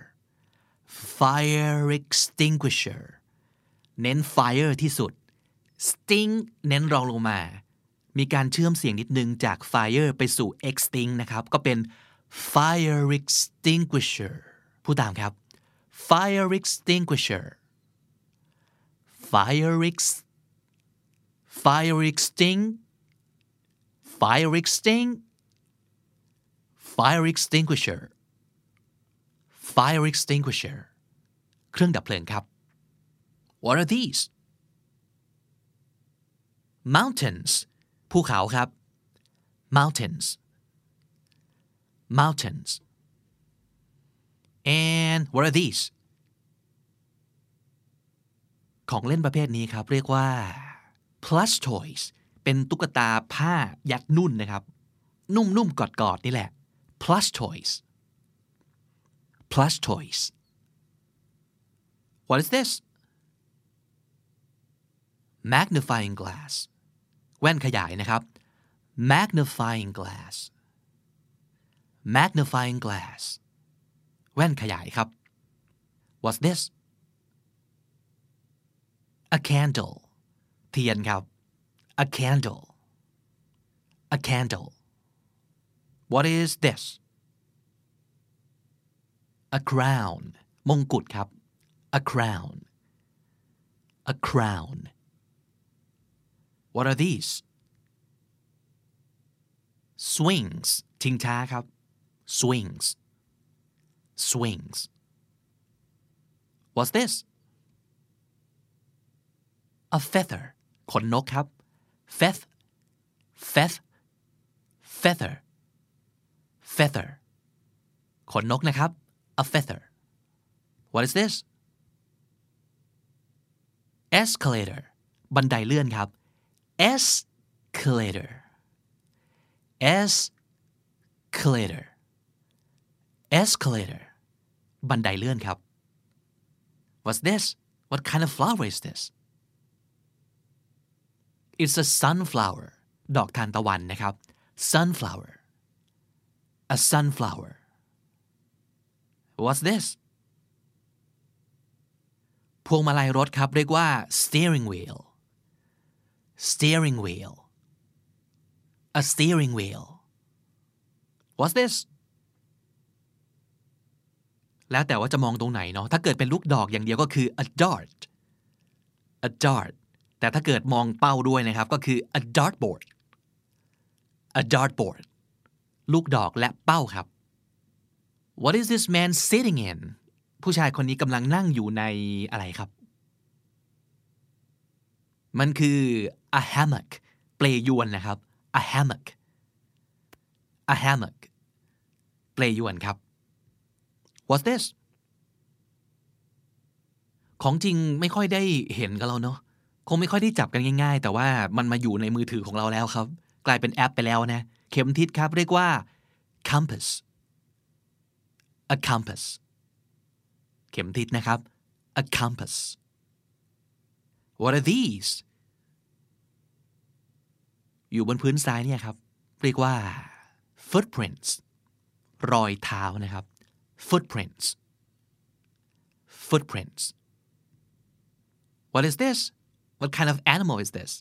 fire extinguisher เน้น fire ที่สุด sting เน้นรองลงมา มีการเชื่อมเสียงนิดนึงจาก fire ไปสู่ extinct นะครับ ก็เป็น fire extinguisher พูดตามครับ fire extinguisher fire ex fire extinct fire extinct fire extinguisher fire extinguisher เครื่องดับเพลิงครับ what are these mountains ภูเขาครับ mountains mountains and what are these ของเล่นประเภทนี้ครับ เรียกว่า plush toys เป็นตุ๊กตาผ้ายัดนุ่นนะครับ นุ่มๆกอดๆนี่แหละ plush toys plush toys what is this magnifying glass แว่นขยายนะครับ magnifying glass magnifying glass แว่นขยายครับ what's this a candle เทียนครับ a candle a candle what is this a crown มงกุฎครับ a crown a crown what are these swings ชิงช้าครับ swings swings what's this a feather ขนนกครับ feath feath feather Feather ขนนกนะครับ a feather what is this escalator บันไดเลื่อนครับ escalator escalator escalator บันไดเลื่อนครับ what's this what kind of flower is this it's a sunflower ดอกทานตะวันนะครับ sunflower a sunflower what's this พวงมาลัยรถครับเรียกว่า steering wheel steering wheel a steering wheel what's this แล้วแต่ว่าจะมองตรงไหนเนาะถ้าเกิดเป็นลูกดอกอย่างเดียวก็คือ a dart a dart แต่ถ้าเกิดมองเป้าด้วยนะครับก็คือ a dartboard a dartboard ลูกดอกและเป้าครับ What is this man sitting in ผู้ชายคนนี้กำลังนั่งอยู่ในอะไรครับ มันคือ a hammock เปลยวนนะครับ a hammock a hammock เปลยวนครับ What's this ของจริงไม่ค่อยได้เห็นกันแล้วเนาะคงไม่ค่อยได้จับกันง่าย ๆ แต่ว่ามันมาอยู่ในมือถือของเราแล้วครับ กลายเป็นแอปไปแล้วนะ เข็มทิศครับเรียกว่า compass a compass เข็มทิศนะครับ a compass what are these อยู่บนพื้นทรายเนี่ยครับ เรียกว่า footprints รอยเท้านะครับ footprints footprints what is this what kind of animal is this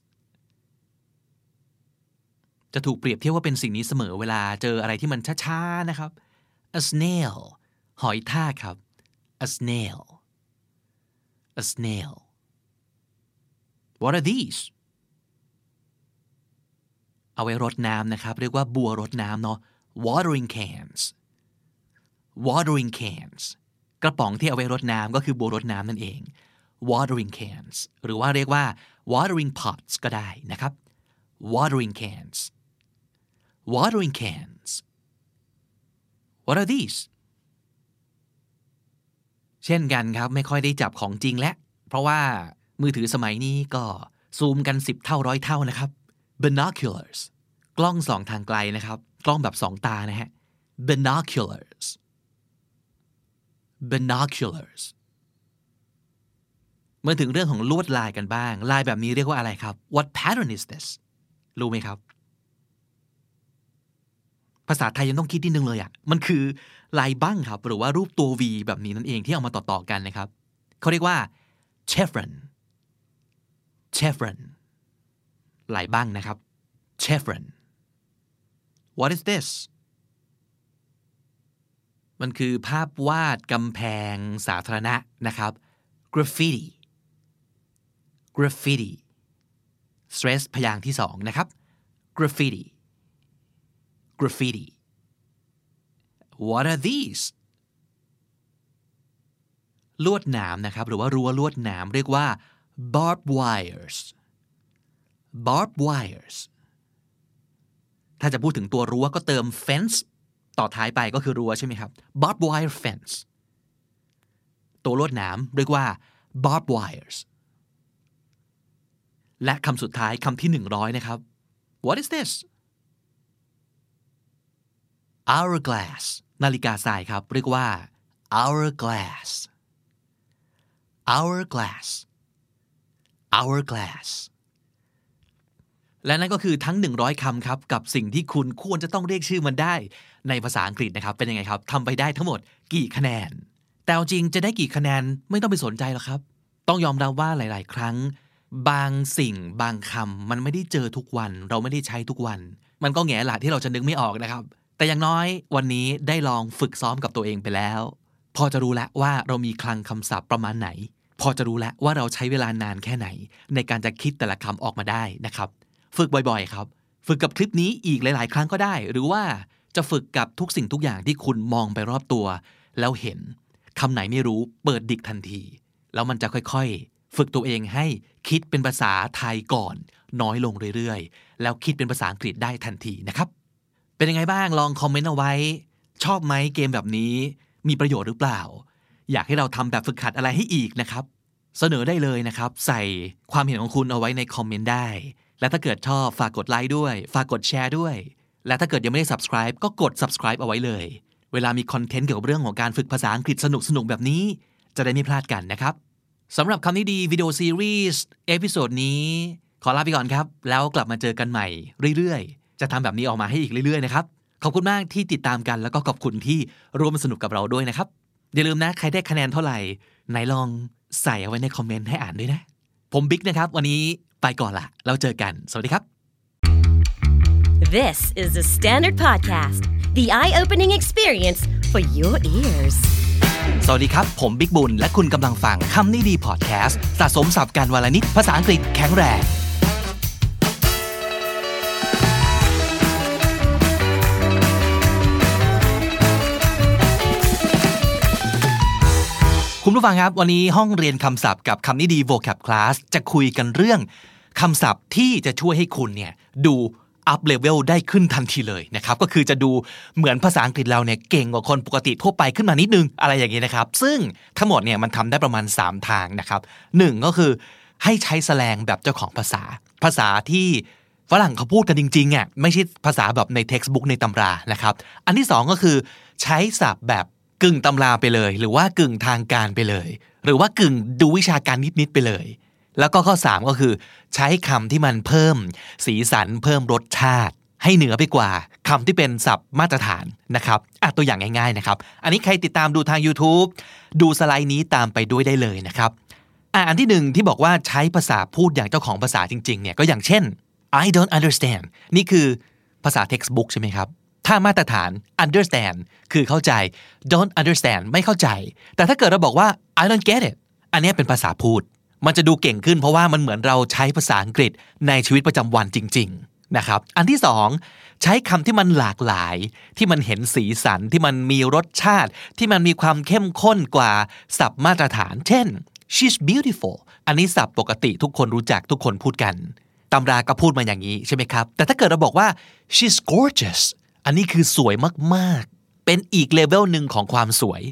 จะถูกเปรียบเทียบว่าเป็นสิ่งนี้เสมอเวลาเจออะไรที่มันช้าๆนะครับ a snail หอยทากครับ a snail a snail what are these เอาไว้รดน้ำนะครับ เรียกว่าบัวรดน้ำเนาะ watering cans watering cans กระป๋องที่เอาไว้รดน้ำก็คือบัวรดน้ำนั่นเอง watering cans หรือว่าเรียกว่า watering pots ก็ได้นะครับ watering cans watering cans what are these เช่นกันครับไม่ค่อยได้จับของจริงและ เพราะว่ามือถือสมัยนี้ก็ซูมกัน10เท่าร้อยเท่านะครับ binoculars กล้องสองทางไกลนะครับ กล้องแบบสองตานะฮะ binoculars binoculars เมาถึงเรื่องของลวดลายกันบ้าง ลายแบบนี้เรียกว่าอะไรครับ What pattern is this รู้ไหมครับ ภาษาไทยยังต้องคิดนิดนึงเลยอะ่ะ มันคือลายบั้งครับ หรือว่ารูปตัว V แบบนี้นั่นเองที่เอามาต่อ ๆ กันนะครับ เขาเรียกว่า chevron chevron ลายบั้งนะครับ chevron what is this มันคือภาพวาดกำแพงสาธารณะนะครับ graffiti graffiti stress พยางค์ที่สองนะครับ graffiti graffiti what are these ลวดหนามนะครับ หรือว่ารั้วลวดหนามเรียกว่า barbed wires barbed wires ถ้าจะพูดถึงตัวรั้วก็เติม fence ต่อท้ายไปก็คือรั้วใช่ไหมครับ barbed wire fence ตัวลวดหนามเรียกว่า barbed wires และคำสุดท้ายคำที่ 100 นะครับ what is this hourglass นาฬิกาทรายครับ เรียกว่า hourglass hourglass hourglass และนั่นก็คือทั้ง 100 คำครับ กับสิ่งที่คุณควรจะต้องเรียกชื่อมันได้ ในภาษาอังกฤษนะครับ เป็นยังไงครับทำไปได้ทั้งหมดกี่คะแนน แต่จริงจะได้กี่คะแนนไม่ต้องไปสนใจหรอกครับ ต้องยอมรับว่าหลาย ๆ ครั้ง บางสิ่งบางคำมันไม่ได้เจอทุกวัน เราไม่ได้ใช้ทุกวัน มันก็แง่หละที่เราจะนึกไม่ออกนะครับ แต่อย่างน้อยวันนี้ได้ลองฝึกซ้อมกับตัวเองไปแล้ว พอจะรู้แล้วว่าเรามีคลังคำศัพท์ประมาณไหน พอจะรู้แล้วว่าเราใช้เวลานานแค่ไหน ในการจะคิดแต่ละคำออกมาได้นะครับ ฝึกบ่อยๆ ครับ ฝึกกับคลิปนี้อีกหลาย ๆ ครั้งก็ได้ หรือว่าจะฝึกกับทุกสิ่งทุกอย่างที่คุณมองไปรอบตัว แล้วเห็นคำไหนไม่รู้เปิดดิกทันที แล้วมันจะค่อยๆ ฝึกตัวเองให้คิดเป็นภาษาไทยก่อน น้อยลงเรื่อยๆ แล้วคิดเป็นภาษาอังกฤษได้ทันทีนะครับ เป็นยังไงบ้างลองคอมเมนต์เอาไว้ ชอบไหมเกมแบบนี้ มีประโยชน์หรือเปล่า อยากให้เราทำแบบฝึกหัดอะไรให้อีกนะครับ เสนอได้เลยนะครับ ใส่ความเห็นของคุณเอาไว้ในคอมเมนต์ได้ และถ้าเกิดชอบฝากกดไลค์ด้วย ฝากกดแชร์ด้วย และถ้าเกิดยังไม่ได้ subscribe ก็กด subscribe เอาไว้เลย เวลามีคอนเทนต์เกี่ยวกับเรื่องของการฝึกภาษาอังกฤษสนุกๆแบบนี้ จะได้ไม่พลาดกันนะครับสำหรับคำนี้ดีวิดีโอซีรีส์ episode นี้ขอลาไปก่อนครับ แล้วกลับมาเจอกันใหม่เรื่อยๆ จะทำแบบนี้ออกมาให้อีกเรื่อยๆนะครับ ขอบคุณมากที่ติดตามกัน แล้วก็ขอบคุณที่ร่วมสนุกกับเราด้วยนะครับ อย่าลืมนะ ใครได้คะแนนเท่าไหร่ ไหนลองใส่เอาไว้ในคอมเมนต์ให้อ่านด้วยนะ ผมบิ๊กนะครับ วันนี้ไปก่อนละแล้วเจอกัน สวัสดีครับ This is the Standard Podcast, the eye opening experience for your ears. สวัสดีครับ ผมบิ๊กบุญ และคุณกำลังฟังคำนี้ดีพอดแคสต์สะสมสับการวลนิดภาษาอังกฤษแข็งแรง คุณผู้ฟังครับ วันนี้ห้องเรียนคำศัพท์กับคำนี้ดี vocab class จะคุยกันเรื่องคำศัพท์ที่จะช่วยให้คุณเนี่ยดูอัพเลเวลได้ขึ้นทันทีเลยนะครับก็คือจะดูเหมือนภาษาอังกฤษเราเนี่ยเก่งกว่าคนปกติทั่วไปขึ้นมานิดนึงอะไรอย่างนี้นะครับซึ่งทั้งหมดเนี่ยมันทำได้ประมาณ 3 ทางนะครับหนึ่งก็คือให้ใช้แสลงแบบเจ้าของภาษา ภาษาที่ฝรั่งเขาพูดกันจริงๆอะไม่ใช่ภาษาแบบใน textbook ในตำรานะครับอันที่สองก็คือ ใช้ศัพท์แบบ กึ่งตำราไปเลย หรือว่ากึ่งทางการไปเลย หรือว่ากึ่งดูวิชาการนิดๆไปเลย แล้วก็ข้อ 3 ก็คือ ใช้คำที่มันเพิ่ม สีสันเพิ่มรสชาติ ให้เหนือไปกว่าคำที่เป็นศัพท์มาตรฐานนะครับอะตัวอย่างง่ายๆนะครับ อันนี้ใครติดตามดูทาง YouTube ดูสไลด์นี้ตามไปด้วยได้เลยนะครับอะอันที่หนึ่งที่บอกว่าใช้ภาษาพูดอย่างเจ้าของภาษาจริงๆเนี่ยก็อย่างเช่น I don't understand นี่คือภาษา textbook ใช่ไหมครับ ถ้ามาตรฐาน understand คือเข้าใจ don't understand ไม่เข้าใจ แต่ถ้าเกิดเราบอกว่า I don't get it อันนี้เป็นภาษาพูด มันจะดูเก่งขึ้นเพราะว่ามันเหมือนเราใช้ภาษาอังกฤษในชีวิตประจำวันจริง ๆ นะครับ อันที่สองใช้คำที่มันหลากหลาย ที่มันเห็นสีสันที่มันมีรสชาติ ที่มันมีความเข้มข้นกว่าศัพท์มาตรฐาน เช่น she's beautiful อันนี้ศัพท์ปกติทุกคนรู้จักทุกคนพูดกันตำราก็พูดมาอย่างนี้ใช่ไหมครับ แต่ถ้าเกิดเราบอกว่า she's gorgeous อันนี้คือสวยมากๆ เป็นอีกเลเวลหนึ่งของความสวย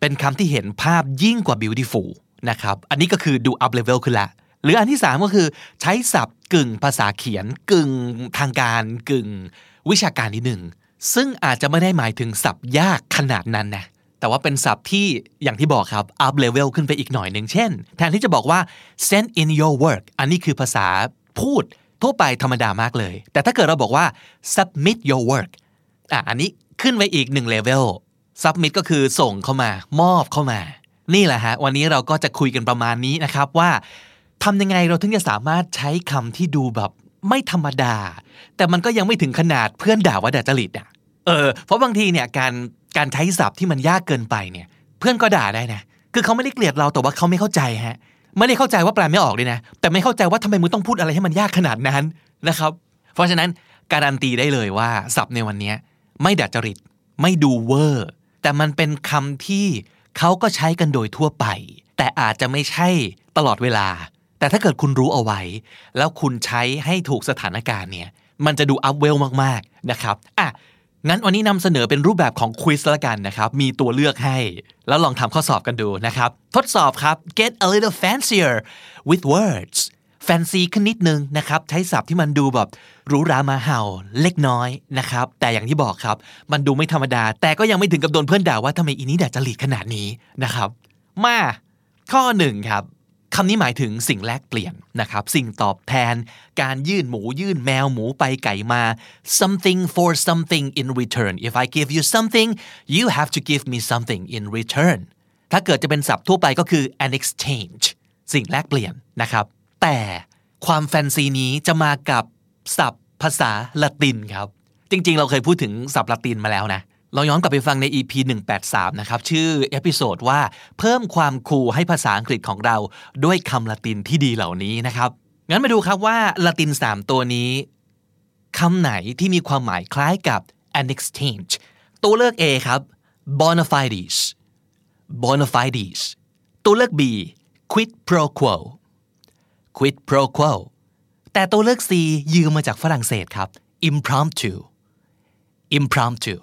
เป็นคำที่เห็นภาพยิ่งกว่า beautiful นะครับ อันนี้ก็คือดู up level ขึ้นละ หรืออันที่ 3 ก็คือใช้ศัพท์กึ่งภาษาเขียน กึ่งทางการกึ่งวิชาการนิดหนึ่ง ซึ่งอาจจะไม่ได้หมายถึงศัพท์ยากขนาดนั้นนะแต่ว่าเป็นศัพท์ที่อย่างที่บอกครับ up level ขึ้นไปอีกหน่อยหนึ่งเช่น แทนที่จะบอกว่า send in your work อันนี้คือภาษาพูดทั่วไปธรรมดามากเลย แต่ถ้าเกิดเราบอกว่า submit your work อะอันนี้ขึ้นไปอีกหนึ่ง level submit ก็คือส่งเข้ามามอบเข้ามา นี่แหละฮะ วันนี้เราก็จะคุยกันประมาณนี้นะครับว่าทำยังไงเราถึงจะสามารถใช้คำที่ดูแบบไม่ธรรมดา แต่มันก็ยังไม่ถึงขนาดเพื่อนด่าว่าด่าจริตอะเออเพราะบางทีเนี่ยการการใช้ศัพท์ที่มันยากเกินไปเนี่ย เพื่อนก็ด่าได้นะ คือเขาไม่ได้เกลียดเราแต่ว่าเขาไม่เข้าใจฮะไม่ได้เข้าใจว่าแปลไม่ออกเลยนะ แต่ไม่เข้าใจว่าทำไมมึงต้องพูดอะไรให้มันยากขนาดนั้นนะครับ เพราะฉะนั้นการันตีได้เลยว่าศัพท์ในวันนี้ ไม่ดัดจริต ไม่ดูเวอร์ แต่มันเป็นคำที่เขาก็ใช้กันโดยทั่วไป แต่อาจจะไม่ใช่ตลอดเวลา แต่ถ้าเกิดคุณรู้เอาไว้ แล้วคุณใช้ให้ถูกสถานการณ์เนี่ย มันจะดู up level มากๆนะครับอะงั้นวันนี้นำเสนอเป็นรูปแบบของ quiz ละกันนะครับ มีตัวเลือกให้ แล้วลองทำข้อสอบกันดูนะครับ ทดสอบครับ get a little fancier with words แฟนซีขึ้นนิดนึงนะครับใช้ศัพท์ที่มันดูแบบหรูหรามาเห่าเล็กน้อยนะครับแต่อย่างที่บอกครับ มันดูไม่ธรรมดา แต่ก็ยังไม่ถึงกับโดนเพื่อนด่าว่าทำไมอีนี้ด่าจริตขนาดนี้นะครับ มาข้อหนึ่งครับคำนี้หมายถึงสิ่งแลกเปลี่ยนนะครับ สิ่งตอบแทน การยื่นหมูยื่นแมวหมูไปไก่มา something for something in return if I give you something you have to give me something in return ถ้าเกิดจะเป็นศัพท์ทั่วไปก็คือ an exchange สิ่งแลกเปลี่ยนนะครับ แต่ความแฟนซีนี้จะมากับศัพท์ภาษาละตินครับ จริง ๆ เราเคยพูดถึงศัพท์ละตินมาแล้วนะ เราย้อนกลับไปฟังใน EP 183 นะครับ ชื่อ episode ว่าเพิ่มความ cool ให้ภาษาอังกฤษของเราด้วยคำละตินที่ดีเหล่านี้นะครับ งั้นมาดูครับว่าละติน 3 ตัวนี้คำไหนที่มีความหมายคล้ายกับ an exchange ตัวเลือก A ครับ bona fides bona fides ตัวเลือก B quid pro quo quid pro quo แต่ตัวเลือก C ยืมมาจากฝรั่งเศสครับ impromptu impromptu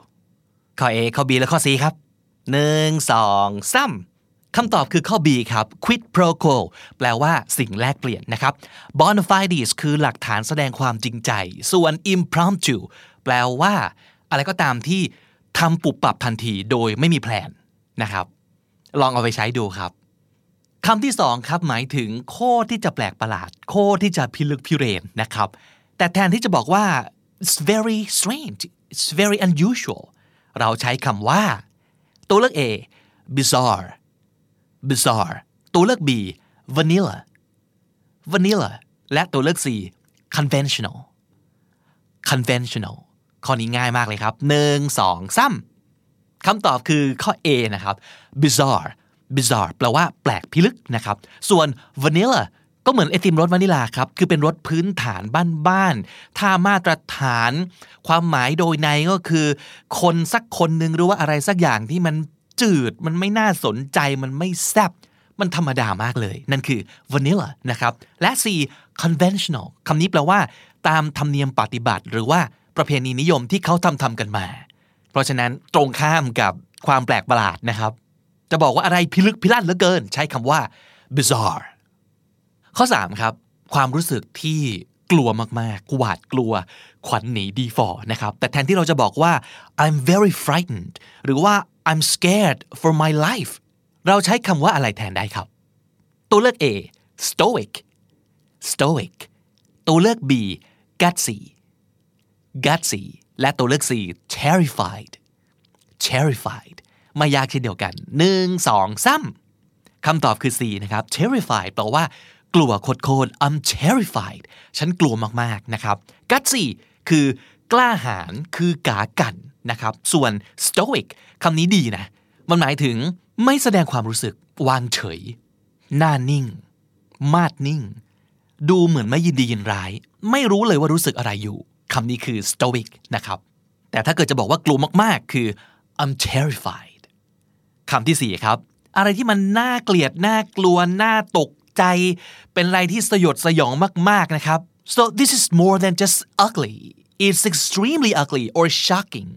ข้อ A ข้อ B และข้อ C ครับหนึ่งสองสามคำตอบคือข้อ B ครับ quid pro quo แปลว่าสิ่งแลกเปลี่ยนนะครับ bona fides คือหลักฐานแสดงความจริงใจ ส่วน impromptu แปลว่า อะไรก็ตามที่ทำปุบปับทันทีโดยไม่มีแพลนนะครับ ลองเอาไปใช้ดูครับ คำที่สองครับหมายถึงโคตรที่จะแปลกประหลาด โคตรที่จะพิลึกพิเรนนะครับ แต่แทนที่จะบอกว่า it's very strange it's very unusual เราใช้คำว่า ตัวเลือก A bizarre bizarre ตัวเลือก B vanilla vanilla และตัวเลือก C conventional conventional ข้อนี้ง่ายมากเลยครับหนึ่งสองสามคำตอบคือข้อ A นะครับ bizarre bizarre แปลว่าแปลกพิลึกนะครับ ส่วน vanilla ก็เหมือนไอติมรสวานิลาครับ คือเป็นรสพื้นฐานบ้านๆ ถ้ามาตรฐาน ความหมายโดยในก็คือ คนสักคนหนึ่งหรือว่าอะไรสักอย่างที่มันจืด มันไม่น่าสนใจ มันไม่แซ่บมันธรรมดามากเลย นั่นคือ vanilla นะครับ และ C conventional คำนี้แปลว่า ตามธรรมเนียมปฏิบัติ หรือว่าประเพณีนิยมที่เขาทำทำกันมา เพราะฉะนั้นตรงข้ามกับความแปลกประหลาดนะครับ จะบอกว่าอะไรพิลึกพิลั่นเหลือเกิน ใช้คำว่า bizarre ข้อ 3 ครับ ความรู้สึกที่กลัวมากๆ หวาดกลัว ขวัญหนีดีฟอนะครับ แต่แทนที่เราจะบอกว่า I'm very frightened หรือว่า I'm scared for my life เราใช้คำว่าอะไรแทนได้ครับ ตัวเลือก A stoic stoic ตัวเลือก B gutsy gutsy และตัวเลือก C terrified terrified ไม่ยากเช่นเดียวกันหนึ่งสองสามคำตอบคือ C นะครับ terrified แปลว่ากลัวโคตร I'm terrified ฉันกลัวมากๆนะครับ gutsy คือกล้าหาญคือกากันนะครับ ส่วน stoic คำนี้ดีนะ มันหมายถึงไม่แสดงความรู้สึกวางเฉย หน้านิ่ง มาดนิ่ง ดูเหมือนไม่ยินดียินร้าย ไม่รู้เลยว่ารู้สึกอะไรอยู่คำนี้คือ stoic นะครับ แต่ถ้าเกิดจะบอกว่ากลัวมากๆ คือ I'm terrified คำที่สี่ครับ อะไรที่มันน่าเกลียดน่ากลัวน่าตกใจ เป็นอะไรที่สยดสยองมากๆนะครับ so this is more than just ugly it's extremely ugly or shocking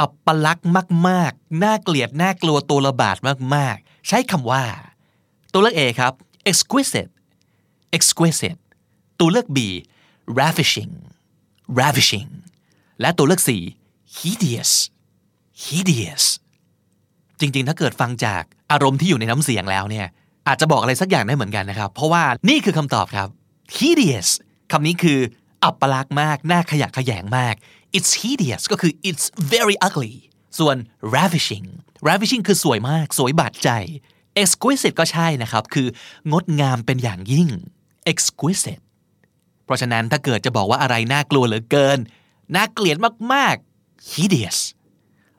อับปลักษณ์มากๆ น่าเกลียดน่ากลัวตัวระบาดมากๆ ใช้คำว่า ตัวเลือก A ครับ exquisite exquisite ตัวเลือก B ravishing ravishing และตัวเลือก C hideous hideous จริง ๆ ถ้าเกิดฟังจากอารมณ์ที่อยู่ในน้ำเสียงแล้วเนี่ย อาจจะบอกอะไรสักอย่างได้เหมือนกันนะครับ เพราะว่านี่คือคำตอบครับ hideous คำนี้คืออับปลักษณ์มาก น่าขยะแขยงมาก it's hideous ก็คือ it's very ugly ส่วน ravishing ravishing คือสวยมาก สวยบาดใจ exquisite ก็ใช่นะครับ คืองดงามเป็นอย่างยิ่ง exquisite เพราะฉะนั้นถ้าเกิดจะบอกว่าอะไรน่ากลัวเหลือเกิน น่าเกลียดมาก ๆ hideous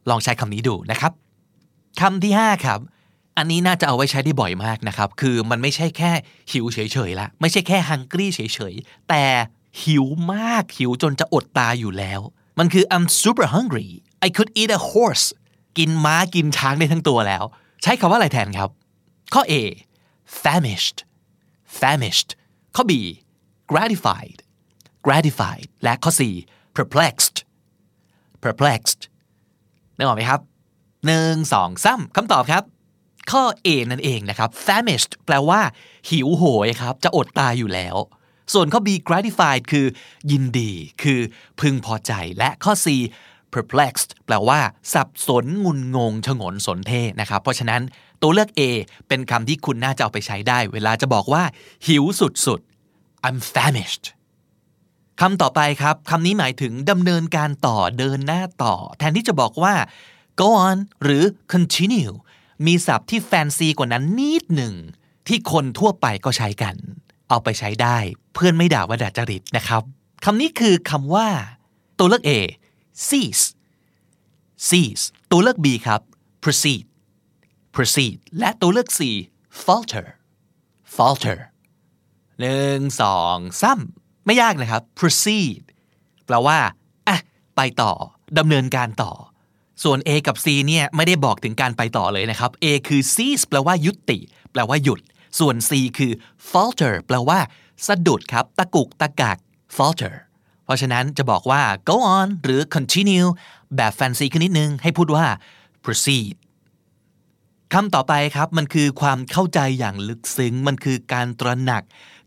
ลองใช้คำนี้ดูนะครับ คำที่ 5 ครับ อันนี้น่าจะเอาไว้ใช้ได้บ่อยมากนะครับ คือมันไม่ใช่แค่หิวเฉยๆละไม่ใช่แค่ hungry เฉยๆ แต่หิวมากหิวจนจะอดตาอยู่แล้ว มันคือ I'm super hungry I could eat a horse กินม้ากินช้างได้ทั้งตัวแล้ว ใช้คำว่าอะไรแทนครับ ข้อ A famished famished ข้อ B gratified gratified และข้อ C perplexed perplexed นึกออกไหมครับ หนึ่งสองสามคำตอบครับ ข้อ A นั่นเองนะครับ famished แปลว่า หิวโหยครับ จะอดตายอยู่แล้ว ส่วนข้อ B gratified คือ ยินดี คือพึงพอใจ และข้อ C perplexed แปลว่า สับสนงุนงง ชงนสนเทนะครับ เพราะฉะนั้นตัวเลือก A เป็นคำที่คุณน่าจะเอาไปใช้ได้ เวลาจะบอกว่า หิวสุดๆ I'm famished คำต่อไปครับคำนี้หมายถึงดำเนินการต่อเดินหน้าต่อ แทนที่จะบอกว่า go on หรือ continue มีศัพท์ที่แฟนซีกว่านั้นนิดหนึ่ง ที่คนทั่วไปก็ใช้กัน เอาไปใช้ได้ เพื่อนไม่ด่าว่าด่าจริตนะครับคำนี้คือคำว่า ตัวเลือก A cease cease ตัวเลือก B ครับ proceed proceed และตัวเลือก C falter falter หนึ่งสองสามไม่ยากนะครับ proceed แปลว่าอะไปต่อดำเนินการต่อ ส่วน A กับ C เนี่ยไม่ได้บอกถึงการไปต่อเลยนะครับ A คือ cease แปลว่ายุติ แปลว่าหยุด ส่วน C คือ falter แปลว่า สะดุดครับ ตะกุกตะกัก falter เพราะฉะนั้นจะบอกว่า go on หรือ continue แบบแฟนซีขึ้นนิดนึง ให้พูดว่า proceed คำต่อไปครับ มันคือความเข้าใจอย่างลึกซึ้ง มันคือการตระหนัก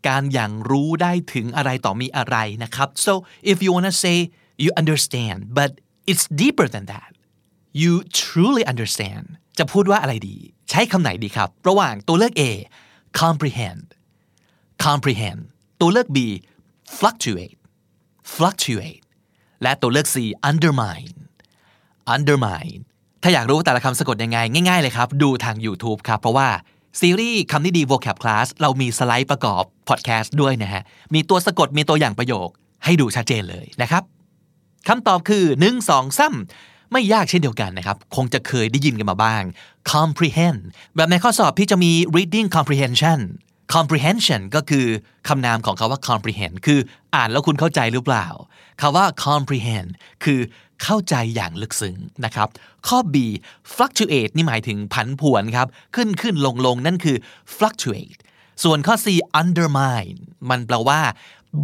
การอย่างรู้ได้ถึงอะไรต่อมีอะไรนะครับ so if you wanna say you understand but it's deeper than that you truly understand จะพูดว่าอะไรดี ใช้คำไหนดีครับ ระหว่างตัวเลือก A comprehend comprehend ตัวเลือก B fluctuate fluctuate และตัวเลือก C undermine undermine ถ้าอยากรู้แต่ละคำสะกดยังไง ง่ายๆเลยครับ ดูทาง YouTube ครับ เพราะว่า ซีรีส์คำนี้ดี vocab class เรามีสไลด์ประกอบ podcast ด้วยนะฮะ มีตัวสะกดมีตัวอย่างประโยค ให้ดูชัดเจนเลยนะครับคำตอบคือ 1 2 3 ไม่ยากเช่นเดียวกันนะครับ คงจะเคยได้ยินกันมาบ้าง comprehend แบบในข้อสอบพี่จะมี reading comprehension comprehension ก็คือคำนามของคาว่า comprehend คืออ่านแล้วคุณเข้าใจหรือเปล่าคาว่า comprehend คือเข้าใจอย่างลึกซึ้งนะครับ ข้อ B fluctuate นี่หมายถึงผันผวนครับ ขึ้นขึ้นลงลงนั่นคือ fluctuate ส่วนข้อ C undermine มันแปลว่า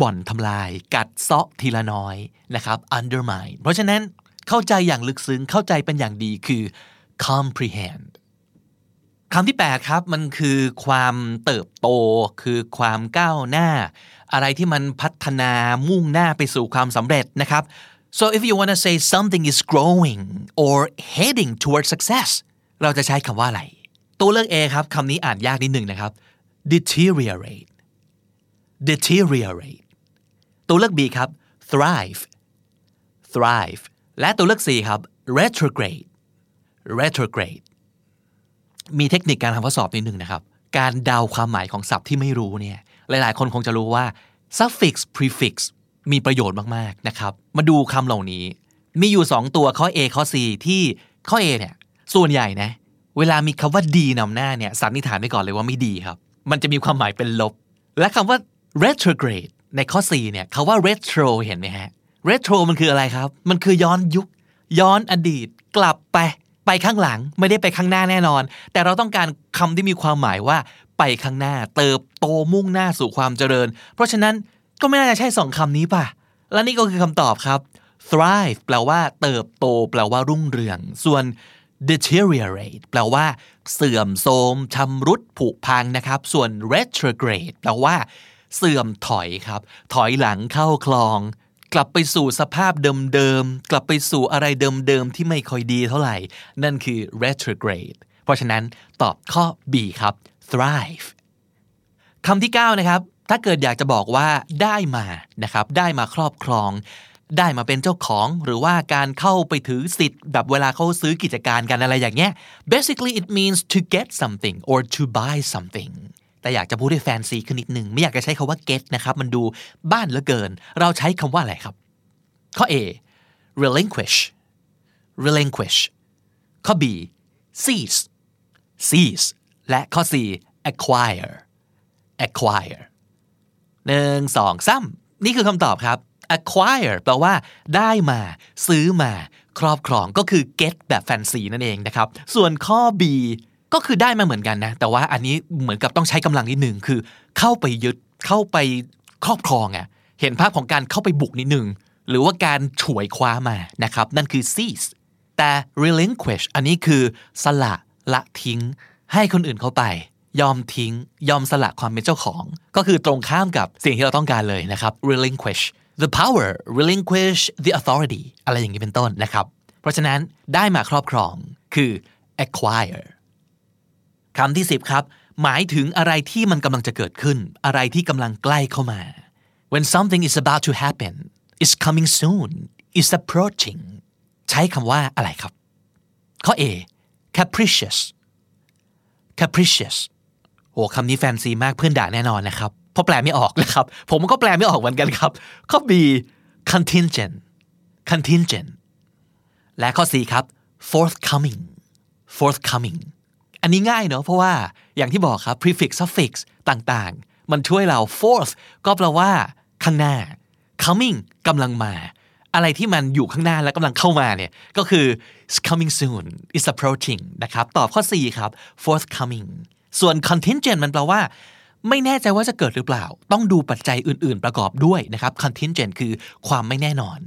บ่อนทำลาย กัดเซาะทีละน้อยนะครับ undermine เพราะฉะนั้น เข้าใจอย่างลึกซึ้งเข้าใจเป็นอย่างดีคือ comprehend คำที่ 8 ครับ มันคือความเติบโต คือความก้าวหน้า อะไรที่มันพัฒนามุ่งหน้าไปสู่ความสำเร็จนะครับ so if you want to say something is growing or heading towards success เราจะใช้คำว่าอะไร ตัวเลือก A ครับคำนี้อ่านยากนิดหนึ่งนะครับ deteriorate deteriorate ตัวเลือก B ครับ thrive thrive และตัวเลือก C ครับ retrograde retrograde มีเทคนิคการทำข้อสอบนิดหนึ่งนะครับ การเดาความหมายของศัพท์ที่ไม่รู้เนี่ย หลายๆ คนคงจะรู้ว่า suffix prefix มีประโยชน์มาก ๆ นะครับ มาดูคำเหล่านี้ มีอยู่ 2 ตัวข้อ A ข้อ C ที่ข้อ A เนี่ย ส่วนใหญ่นะ เวลามีคำว่าดีนำหน้าเนี่ยสันนิษฐานไปก่อนเลยว่าไม่ดีครับ มันจะมีความหมายเป็นลบ และคำว่า retrograde ในข้อ C เนี่ยคาว่า retro เห็นไหมฮะ retro มันคืออะไรครับ มันคือย้อนยุค ย้อนอดีต กลับไป ไปข้างหลัง ไม่ได้ไปข้างหน้าแน่นอน แต่เราต้องการคำที่มีความหมายว่า ไปข้างหน้า เติบโตมุ่งหน้าสู่ความเจริญ เพราะฉะนั้นก็ไม่น่าจะใช่สองคำนี้ป่ะ และนี่ก็คือคำตอบครับ thrive แปลว่าเติบโต แปลว่ารุ่งเรือง ส่วน deteriorate แปลว่า เสื่อมโทรมชำรุดผุพังนะครับ ส่วน retrograde แปลว่า เสื่อมถอยครับ ถอยหลังเข้าคลอง กลับไปสู่สภาพเดิมๆ กลับไปสู่อะไรเดิมๆ ที่ไม่ค่อยดีเท่าไหร่ นั่นคือ retrograde เพราะฉะนั้นตอบข้อ B ครับ thrive คำที่ 9 นะครับ ถ้าเกิดอยากจะบอกว่าได้มานะครับ ได้มาครอบครอง ได้มาเป็นเจ้าของ หรือว่าการเข้าไปถือสิทธิ์แบบเวลาเขาซื้อกิจการกันอะไรอย่างเงี้ย basically it means to get something or to buy something แต่อยากจะพูดให้แฟนซีขึ้นนิดหนึ่งไม่อยากจะใช้คาว่า get นะครับ มันดูบ้านเหลือเกิน เราใช้คำว่าอะไรครับ ข้อ A relinquish relinquish ข้อ B seize seize และข้อ C acquire acquire หนึ่งสองซ้ำนี่คือคำตอบครับ acquire แปลว่าได้มา ซื้อมา ครอบครองก็คือ get แบบแฟนซีนั่นเองนะครับ ส่วนข้อ B ก็คือได้มาเหมือนกันนะ แต่ว่าอันนี้เหมือนกับต้องใช้กำลังนิดหนึ่งคือ เข้าไปยึดเข้าไปครอบครองอะ่ะเห็นภาพของการเข้าไปบุกนิดหนึ่งหรือว่าการฉวยคว้ามานะครับ นั่นคือ seize แต่ relinquish อันนี้คือสละละทิ้ง ให้คนอื่นเข้าไป ยอมทิ้ง ยอมสละความเป็นเจ้าของ ก็คือตรงข้ามกับสิ่งที่เราต้องการเลยนะครับ relinquish the power relinquish the authority อะไรอย่างนี้เป็นต้นนะครับ เพราะฉะนั้นได้มาครอบครองคือ acquire คำที่10ครับ หมายถึงอะไรที่มันกำลังจะเกิดขึ้น อะไรที่กำลังใกล้เข้ามา when something is about to happen is coming soon is approaching ใช้คำว่าอะไรครับ ข้อ A capricious capricious โหคำนี้แฟนซีมากเพื่อนด่าแน่นอนนะครับเพราะแปลไม่ออกนะครับ ผมก็แปลไม่ออกเหมือนกันครับ ข้อ B contingent contingent และข้อ C ครับ forthcoming forthcoming อันนี้ง่ายเนอะเพราะว่าอย่างที่บอกครับ prefix suffix ต่างๆ มันช่วยเรา forth ก็แปลว่า ข้างหน้า coming กำลังมา อะไรที่มันอยู่ข้างหน้าและกำลังเข้ามาเนี่ยก็คือ s coming soon is approaching นะครับ ตอบข้อ 4 ครับ forthcoming ส่วน contingent มันแปลว่า ไม่แน่ใจว่าจะเกิดหรือเปล่า ต้องดูปัจจัยอื่น ๆ ประกอบด้วยนะครับ contingent คือความไม่แน่นอน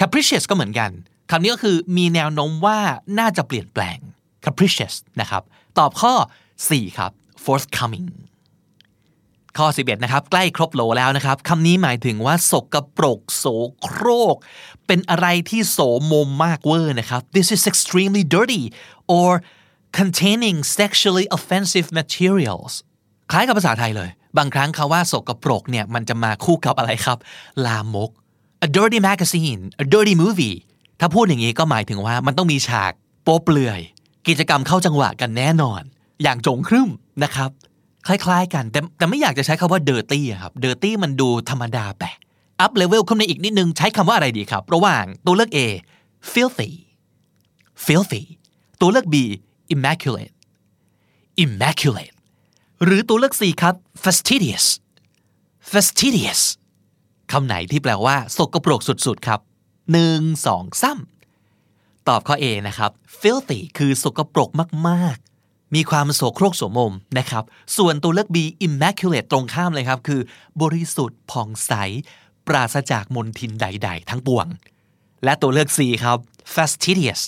capricious ก็เหมือนกันคำนี้ก็คือมีแนวโน้มว่าน่าจะเปลี่ยนแปลง capricious นะครับ ตอบข้อ 4 ครับ forthcoming ข้อ 11 นะครับ ใกล้ครบโหลแล้วนะครับคำนี้หมายถึงว่าสกปรกโสโครก เป็นอะไรที่โสมมมากเวอร์นะครับ this is extremely dirty or containing sexually offensive materials คล้ายกับภาษาไทยเลย บางครั้งคาว่าสกปรกเนี่ยมันจะมาคู่กับอะไรครับ ลามก a dirty magazine a dirty movie ถ้าพูดอย่างนี้ก็หมายถึงว่ามันต้องมีฉากโป๊เปลือย กิจกรรมเข้าจังหวะกันแน่นอน อย่างจงครึ่มนะครับ คล้ายๆ กันแต่แต่ไม่อยากจะใช้คำว่า dirty อะครับ dirty มันดูธรรมดาไป up level ขึ้นในอีกนิดนึง ใช้คำว่าอะไรดีครับ ระหว่างตัวเลือก A filthy filthy ตัวเลือก B immaculate immaculate หรือตัวเลือก C ครับ fastidious fastidious คำไหนที่แปลว่า สกปรกสุดๆ ครับหนึ่งสองสาม ตอบข้อ A นะครับ filthy คือสกปรกมากๆ มีความโสโครกโสมมนะครับ ส่วนตัวเลือก B immaculate ตรงข้ามเลยครับ คือ บริสุทธิ์ผ่องใส ปราศจากมลทินใด ๆ ทั้งปวง และตัวเลือก C ครับ fastidious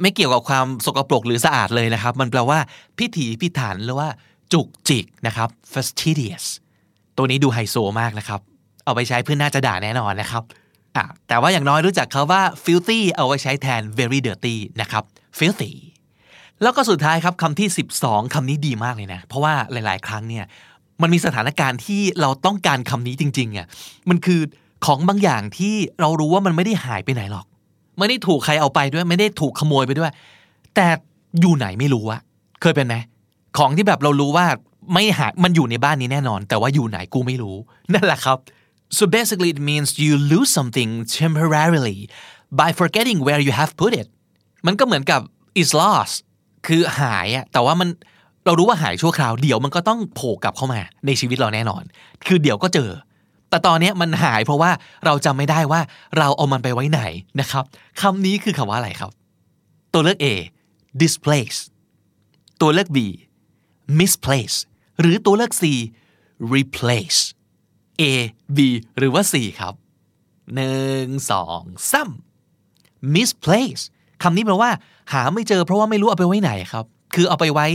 ไม่เกี่ยวกับความสกปรกหรือสะอาดเลยนะครับ มันแปลว่า พิถีพิถันหรือว่า จุกจิกนะครับ fastidious ตัวนี้ดูไฮโซมากนะครับ เอาไปใช้เพื่อนน่าจะด่าแน่นอนนะครับ อะแต่ว่าอย่างน้อยรู้จักเขาว่า filthy เอาไว้ใช้แทน very dirty นะครับ filthy แล้วก็สุดท้ายครับคำที่ 12คำนี้ดีมากเลยนะ เพราะว่าหลาย ๆ ครั้งเนี่ยมันมีสถานการณ์ที่เราต้องการคำนี้จริงๆอะมันคือของบางอย่างที่เรารู้ว่ามันไม่ได้หายไปไหนหรอกไม่ได้ถูกใครเอาไปด้วย ไม่ได้ถูกขโมยไปด้วย แต่อยู่ไหนไม่รู้อะเคยเป็นไหมของที่แบบเรารู้ว่าไม่หายมันอยู่ในบ้านนี้แน่นอน แต่ว่าอยู่ไหนกูไม่รู้ นั่นแหละครับ so basically it means you lose something temporarily by forgetting where you have put it มันก็เหมือนกับ is lost คือหายอะแต่ว่ามันเรารู้ว่าหายชั่วคราวเดี๋ยวมันก็ต้องโผล่กลับเข้ามาในชีวิตเราแน่นอน คือเดี๋ยวก็เจอ แต่ตอนนี้มันหายเพราะว่าเราจำไม่ได้ว่าเราเอามันไปไว้ไหนนะครับคำนี้คือคำว่าอะไรครับ ตัวเลือก A displace ตัวเลือก B misplace หรือตัวเลือก C replace A B หรือว่า C ครับหนึ่งสองสาม misplace คำนี้แปลว่า หาไม่เจอเพราะว่าไม่รู้เอาไปไว้ไหนครับ คือเอาไปไว้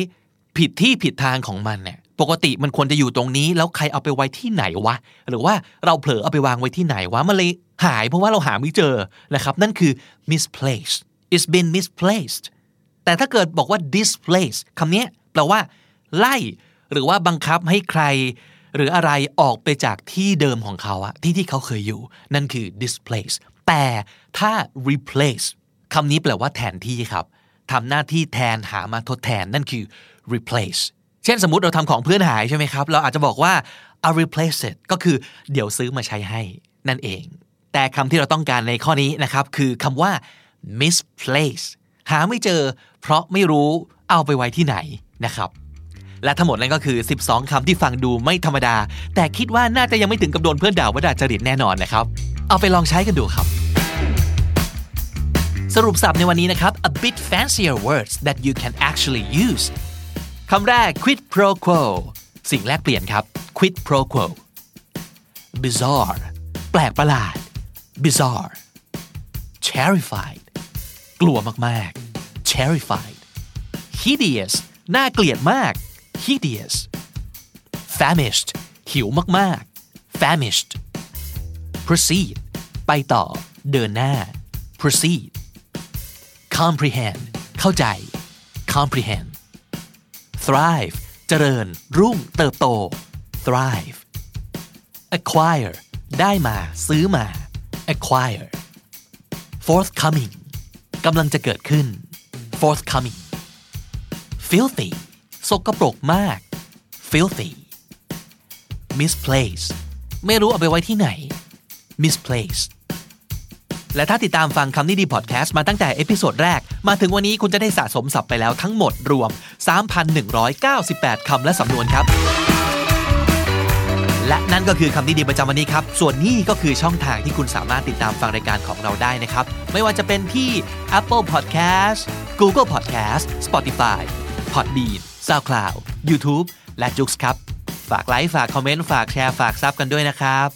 ผิดที่ผิดทางของมันเนี่ยปกติมันควรจะอยู่ตรงนี้ แล้วใครเอาไปไว้ที่ไหนวะ หรือว่าเราเผลอเอาไปวางไว้ที่ไหนวะ มันเลยหายเพราะว่าเราหาไม่เจอนะครับ นั่นคือ misplaced it's been misplaced แต่ถ้าเกิดบอกว่า displaced คำนี้แปลว่า ไล่ หรือว่าบังคับให้ใคร หรืออะไรออกไปจากที่เดิมของเขาอะที่ที่เขาเคยอยู่ นั่นคือ displace แต่ถ้า replace คำนี้แปลว่าแทนที่ครับทำหน้าที่แทนหามาทดแทนนั่นคือ replace เช่นสมมติเราทำของเพื่อนหายใช่ไหมครับ เราอาจจะบอกว่า I replace it ก็คือเดี๋ยวซื้อมาใช้ให้นั่นเอง แต่คำที่เราต้องการในข้อนี้นะครับ คือคำว่า misplace หาไม่เจอ เพราะไม่รู้เอาไปไว้ที่ไหนนะครับ และทั้งหมดนั้นก็คือ 12คำที่ฟังดูไม่ธรรมดา แต่คิดว่าน่าจะยังไม่ถึงกับโดนเพื่อนด่าว่าด่าจริตแน่นอนนะครับ เอาไปลองใช้กันดูครับ สรุปสับในวันนี้นะครับ a bit fancier words that you can actually use คำแรก quid pro quo สิ่งแรกเปลี่ยนครับ quid pro quo bizarre แปลกประหลาด bizarre terrified กลัวมากๆ terrified hideous น่าเกลียดมาก hideous famished หิวมากๆ famished proceed ไปต่อ เดินหน้า proceed comprehend เข้าใจ comprehend thrive เจริญ รุ่ง เติบโต thrive acquire ได้มา ซื้อมา acquire forthcoming กำลังจะเกิดขึ้น forthcoming filthy สกปรกมาก filthy misplaced ไม่รู้เอาไปไว้ที่ไหน misplaced และถ้าติดตามฟังคำนี้ดีพอดแคสต์มาตั้งแต่ episode แรก มาถึงวันนี้คุณจะได้สะสมศัพท์ไปแล้วทั้งหมดรวม 3,198 คำและสำนวนครับ และนั่นก็คือคำนี้ดีประจำวันนี้ครับ ส่วนนี้ก็คือช่องทางที่คุณสามารถติดตามฟังรายการของเราได้นะครับ ไม่ว่าจะเป็นที่ Apple Podcast Google Podcast Spotify Podbean SoundCloud YouTube และ j o o x ครับ ฝากไลค์ฝากคอมเมนต์ฝากแชร์ฝาก sub กันด้วยนะครับ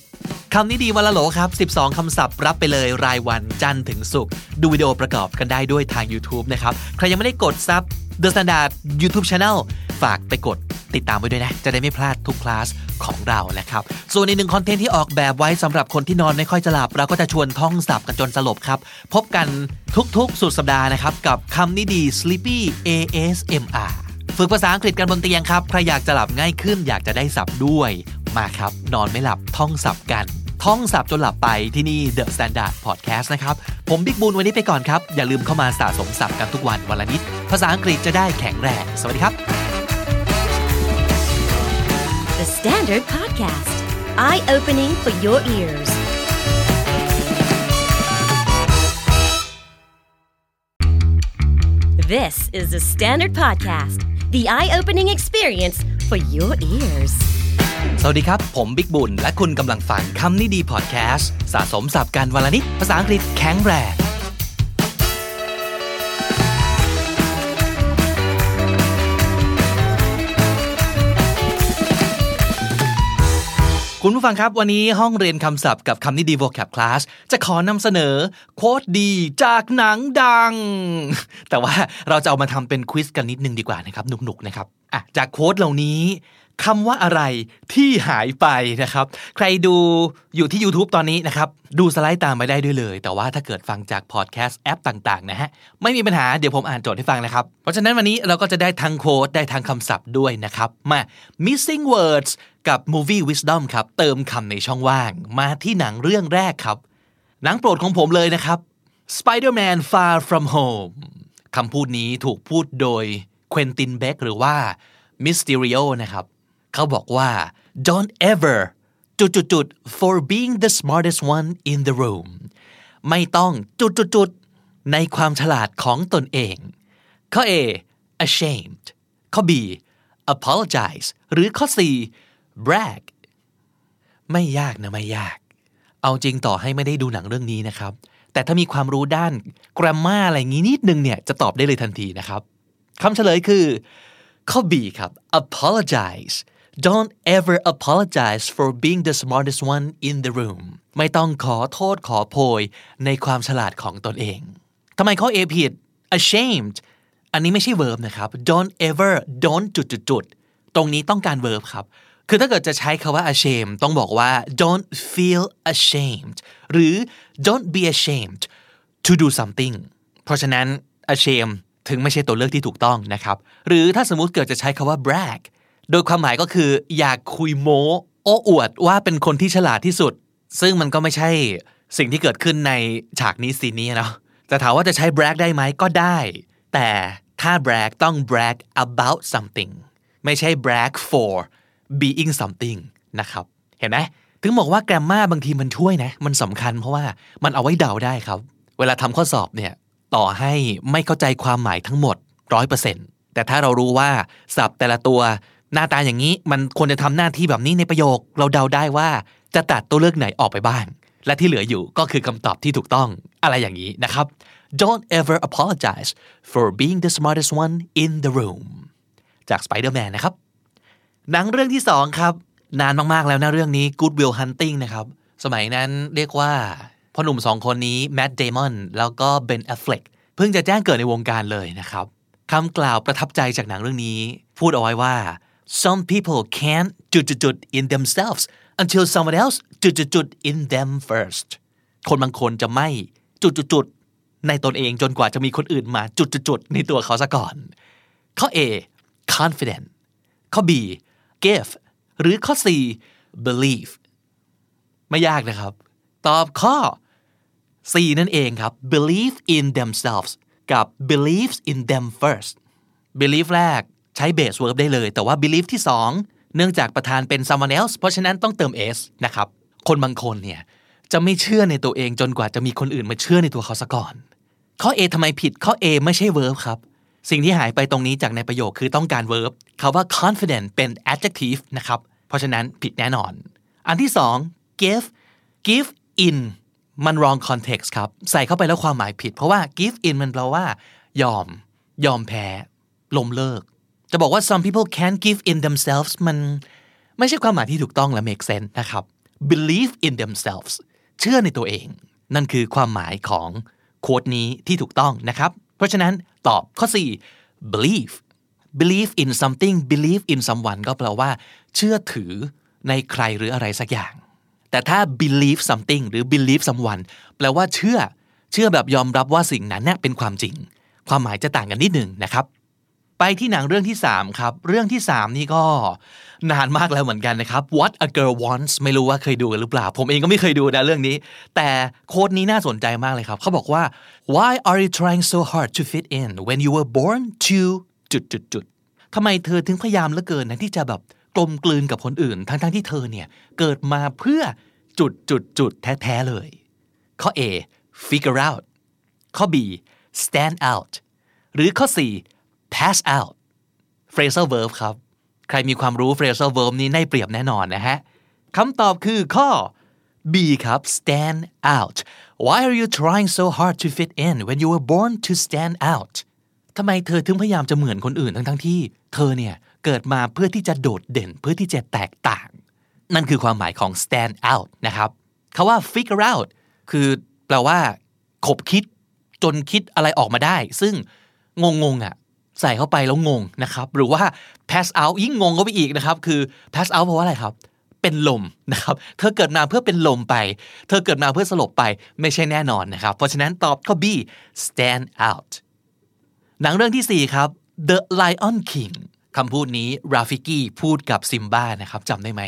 คำนี้ดีวันละโหลครับ 12 คำศัพท์รับไปเลยรายวันจันทร์ถึงศุกร์ดูวิดีโอประกอบกันได้ด้วยทาง YouTube นะครับ ใครยังไม่ได้กด sub The Standard YouTube Channel ฝากไปกดติดตามไว้ด้วยนะ จะได้ไม่พลาดทุกคลาสของเรานะครับ ส่วนอีกหนึ่งคอนเทนต์ที่ออกแบบไว้สำหรับคนที่นอนไม่ค่อยจะหลับ เราก็จะชวนท่องศัพท์กันจนสลบครับ พบกันทุกๆ สุดสัปดาห์นะครับ กับคำนี้ดี Sleepy ASMR ฝึกภาษาอังกฤษกันบนเตียงครับ ใครอยากจะหลับง่ายขึ้น อยากจะได้ศัพท์ด้วย มาครับ นอนไม่หลับท่องศัพท์กัน ท่องศัพท์จนหลับไปที่นี่ The Standard Podcast นะครับ ผมบิ๊กบูลวันนี้ไปก่อนครับ อย่าลืมเข้ามาสะสมศัพท์กันทุกวันวันละนิด ภาษาอังกฤษจะได้แข็งแรง สวัสดีครับ The Standard Podcast, eye opening for your ears. This is the Standard Podcast, the eye opening experience for your ears. สวัสดีครับ ผมบิ๊กบุญ และคุณกำลังฟังคำนี้ดีพอดแคสต์ สะสมสับการวลนิดภาษาอังกฤษแข็งแรง คุณผู้ฟังครับวันนี้ห้องเรียนคำศัพท์กับคำนี้ดี vocab class จะขอนำเสนอ quote ดีจากหนังดัง แต่ว่าเราจะเอามาทำเป็น quiz กันนิดนึงดีกว่านะครับหนุกๆนะครับอะจาก quote เหล่านี้ คำว่าอะไรที่หายไปนะครับ ใครดูอยู่ที่ YouTube ตอนนี้นะครับ ดูสไลด์ตามไปได้ด้วยเลย แต่ว่าถ้าเกิดฟังจากพอดแคสต์แอปต่างๆนะฮะ ไม่มีปัญหาเดี๋ยวผมอ่านโจทย์ให้ฟังนะครับ เพราะฉะนั้นวันนี้เราก็จะได้ทั้ง quote ได้ทั้งคำศัพท์ด้วยนะครับ มา missing words กับ movie wisdom ครับ เติมคำในช่องว่าง มาที่หนังเรื่องแรกครับ หนังโปรดของผมเลยนะครับ Spider-Man Far From Home คำพูดนี้ถูกพูดโดยเควินตินเบกหรือว่า Mysterio นะครับ เขาบอกว่า don't ever จุดจุดจุด for being the smartest one in the room ไม่ต้องจุดจุดจุดในความฉลาดของตนเอง ข้อ A ashamed ข้อ B apologize หรือข้อ C brag ไม่ยากนะไม่ยาก เอาจริงต่อให้ไม่ได้ดูหนังเรื่องนี้นะครับ แต่ถ้ามีความรู้ด้าน grammar อะไรงี้นิดนึงเนี่ย จะตอบได้เลยทันทีนะครับคำเฉลยคือ ข้อ B ครับ apologize don't ever apologize for being the smartest one in the room ไม่ต้องขอโทษขอโพยในความฉลาดของตนเองทำไมข้อ A ผิด ashamed อันนี้ไม่ใช่ verb นะครับ don't ever don't จุดจุดจุดตรงนี้ต้องการ verb ครับ คือถ้าเกิดจะใช้คาว่า ashamed ต้องบอกว่า don't feel ashamed หรือ don't be ashamed to do something เพราะฉะนั้น ashamed ถึงไม่ใช่ตัวเลือกที่ถูกต้องนะครับ หรือถ้าสมมุติเกิดจะใช้คาว่า brag โดยความหมายก็คือ อยากคุยโม้โอ้อวดว่าเป็นคนที่ฉลาดที่สุด ซึ่งมันก็ไม่ใช่สิ่งที่เกิดขึ้นในฉากนี้ซีนนี้เนาะแต่ถามว่าจะใช้ brag ได้ไหมก็ได้ แต่ถ้า brag ต้อง brag about something ไม่ใช่ brag for being something นะครับ เห็นไหมถึงบอกว่าแกรมมาบางทีมันช่วยนะ มันสำคัญเพราะว่ามันเอาไว้เดาได้ครับ เวลาทำข้อสอบเนี่ยต่อให้ไม่เข้าใจความหมายทั้งหมด 100%แต่ถ้าเรารู้ว่าศัพท์แต่ละตัว หน้าตาอย่างนี้มันควรจะทำหน้าที่แบบนี้ในประโยค เราเดาได้ว่าจะตัดตัวเลือกไหนออกไปบ้าง และที่เหลืออยู่ก็คือคำตอบที่ถูกต้องอะไรอย่างนี้นะครับ Don't ever apologize for being the smartest one in the room จาก Spider-Man นะครับ หนังเรื่องที่สองครับ นานมาก ๆ แล้วนะเรื่องนี้ Good Will Hunting นะครับ สมัยนั้นเรียกว่าพ่อหนุ่มสองคนนี้ Matt Damon แล้วก็ Ben Affleckเพิ่งจะแจ้งเกิดในวงการเลยนะครับคำกล่าวประทับใจจากหนังเรื่องนี้ พูดเอาไว้ว่า some people can't จุดๆ in themselves until someone else จุดๆ in them first คนบางคนจะไม่จุดๆในตนเองจนกว่าจะมีคนอื่นมาจุดๆในตัวเขาซะก่อน ข้อ A confident ข้อ B give หรือข้อ C believe ไม่ยากนะครับ ตอบข้อ C นั่นเองครับ believe in themselves กับ believes in them first believe แรก ใช้ base verb ได้เลย แต่ว่า believe ที่ 2 เนื่องจากประธานเป็น someone else เพราะฉะนั้นต้องเติม s นะครับ คนบางคนเนี่ยจะไม่เชื่อในตัวเองจนกว่าจะมีคนอื่นมาเชื่อในตัวเขาซะก่อน ข้อ A ทำไมผิด ข้อ A ไม่ใช่ verb ครับ สิ่งที่หายไปตรงนี้จากในประโยคคือต้องการ verb คาว่า confident เป็น adjective นะครับ เพราะฉะนั้นผิดแน่นอน อันที่สอง give give in มัน wrong context ครับ ใส่เข้าไปแล้วความหมายผิด เพราะว่า give in มันแปลว่า ยอม ยอมแพ้ล้มเลิก จะบอกว่า some people can't give in themselves มันไม่ใช่ความหมายที่ถูกต้องและ make sense นะครับ believe in themselves เชื่อในตัวเอง นั่นคือความหมายของโค้ดนี้ที่ถูกต้องนะครับ เพราะฉะนั้นตอบข้อ 4 believe believe in something believe in someone ก็แปลว่า เชื่อถือในใครหรืออะไรสักอย่าง แต่ถ้า believe something หรือ believe someone แปลว่าเชื่อ เชื่อแบบยอมรับว่าสิ่งนั้นเนี่ยเป็นความจริง ความหมายจะต่างกันนิดหนึ่งนะครับ ไปที่หนังเรื่องที่ 3 ครับ เรื่องที่ 3 นี่ก็นานมากแล้วเหมือนกันนะครับ What a Girl Wants ไม่รู้ว่าเคยดูกันหรือเปล่า ผมเองก็ไม่เคยดูนะเรื่องนี้ แต่โค้ดนี้น่าสนใจมากเลยครับ เขาบอกว่า Why are you trying so hard to fit in when you were born to จุดจุดจุดทำไมเธอถึงพยายามเหลือเกินนะที่จะแบบกลมกลืนกับคนอื่น ทั้งๆที่เธอเนี่ยเกิดมาเพื่อจุดจุดจุดแท้ๆเลย ข้อ A figure out ข้อ B stand out หรือข้อ C pass out phrasal verb ครับ ใครมีความรู้ phrasal verb นี้ได้เปรียบแน่นอนนะฮะคำตอบคือข้อ B ครับ stand out why are you trying so hard to fit in when you were born to stand out ทำไมเธอถึงพยายามจะเหมือนคนอื่นทั้งๆที่ เธอเนี่ยเกิดมาเพื่อที่จะโดดเด่นเพื่อที่จะแตกต่าง นั่นคือความหมายของ stand out นะครับคาว่า figure out คือแปลว่า ขบคิดจนคิดอะไรออกมาได้ ซึ่งงงงๆอะ ใส่เข้าไปแล้วงงนะครับ หรือว่า pass out ยิ่งงงก็ไปอีกนะครับ คือ pass out เพราะว่าอะไรครับ เป็นลมนะครับ เธอเกิดมาเพื่อเป็นลมไป เธอเกิดมาเพื่อสลบไป ไม่ใช่แน่นอนนะครับ เพราะฉะนั้นตอบข้อ B stand out หนังเรื่องที่ 4 ครับ The Lion King คำพูดนี้ราฟิกี้พูดกับซิมบ้านะครับจำได้ไหม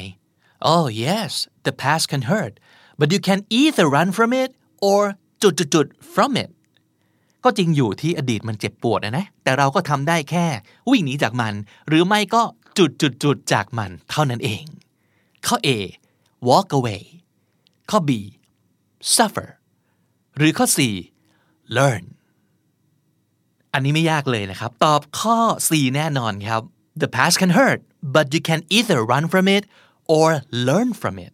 Oh yes the past can hurt but you can either run from it or จุดจุดจุด from it ก็จริงอยู่ที่อดีตมันเจ็บปวดนะนะแต่เราก็ทำได้แค่ วิ่งหนีจากมัน หรือไม่ก็จุดจุดจุดจากมันเท่านั้นเอง ข้อ A walk away ข้อ B suffer หรือข้อ C learn อันนี้ไม่ยากเลยนะครับ ตอบข้อ C แน่นอนครับ the past can hurt but you can either run from it or learn from it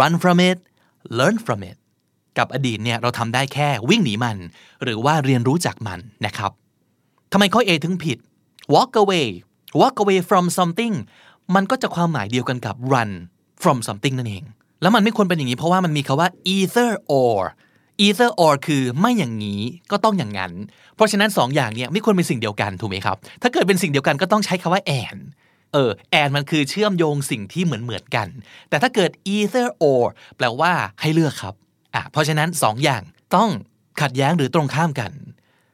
run from it learn from it กับอดีตเนี่ยเราทำได้แค่วิ่งหนีมัน หรือว่าเรียนรู้จากมันนะครับทำไมข้อ A ถึงผิด walk away walk away from something มันก็จะความหมายเดียวกันกับ run from something นั่นเอง แล้วมันไม่ควรเป็นอย่างนี้เพราะว่ามันมีคาว่า either or either or คือไม่อย่างนี้ก็ต้องอย่างนั้น เพราะฉะนั้นสองอย่างเนี่ยไม่ควรเป็นสิ่งเดียวกันถูกไหมครับ ถ้าเกิดเป็นสิ่งเดียวกันก็ต้องใช้คาว่า and เออ and มันคือเชื่อมโยงสิ่งที่เหมือนเหมือนกัน แต่ถ้าเกิด either or แปลว่าให้เลือกครับ อะเพราะฉะนั้นสองอย่างต้องขัดแย้งหรือตรงข้ามกัน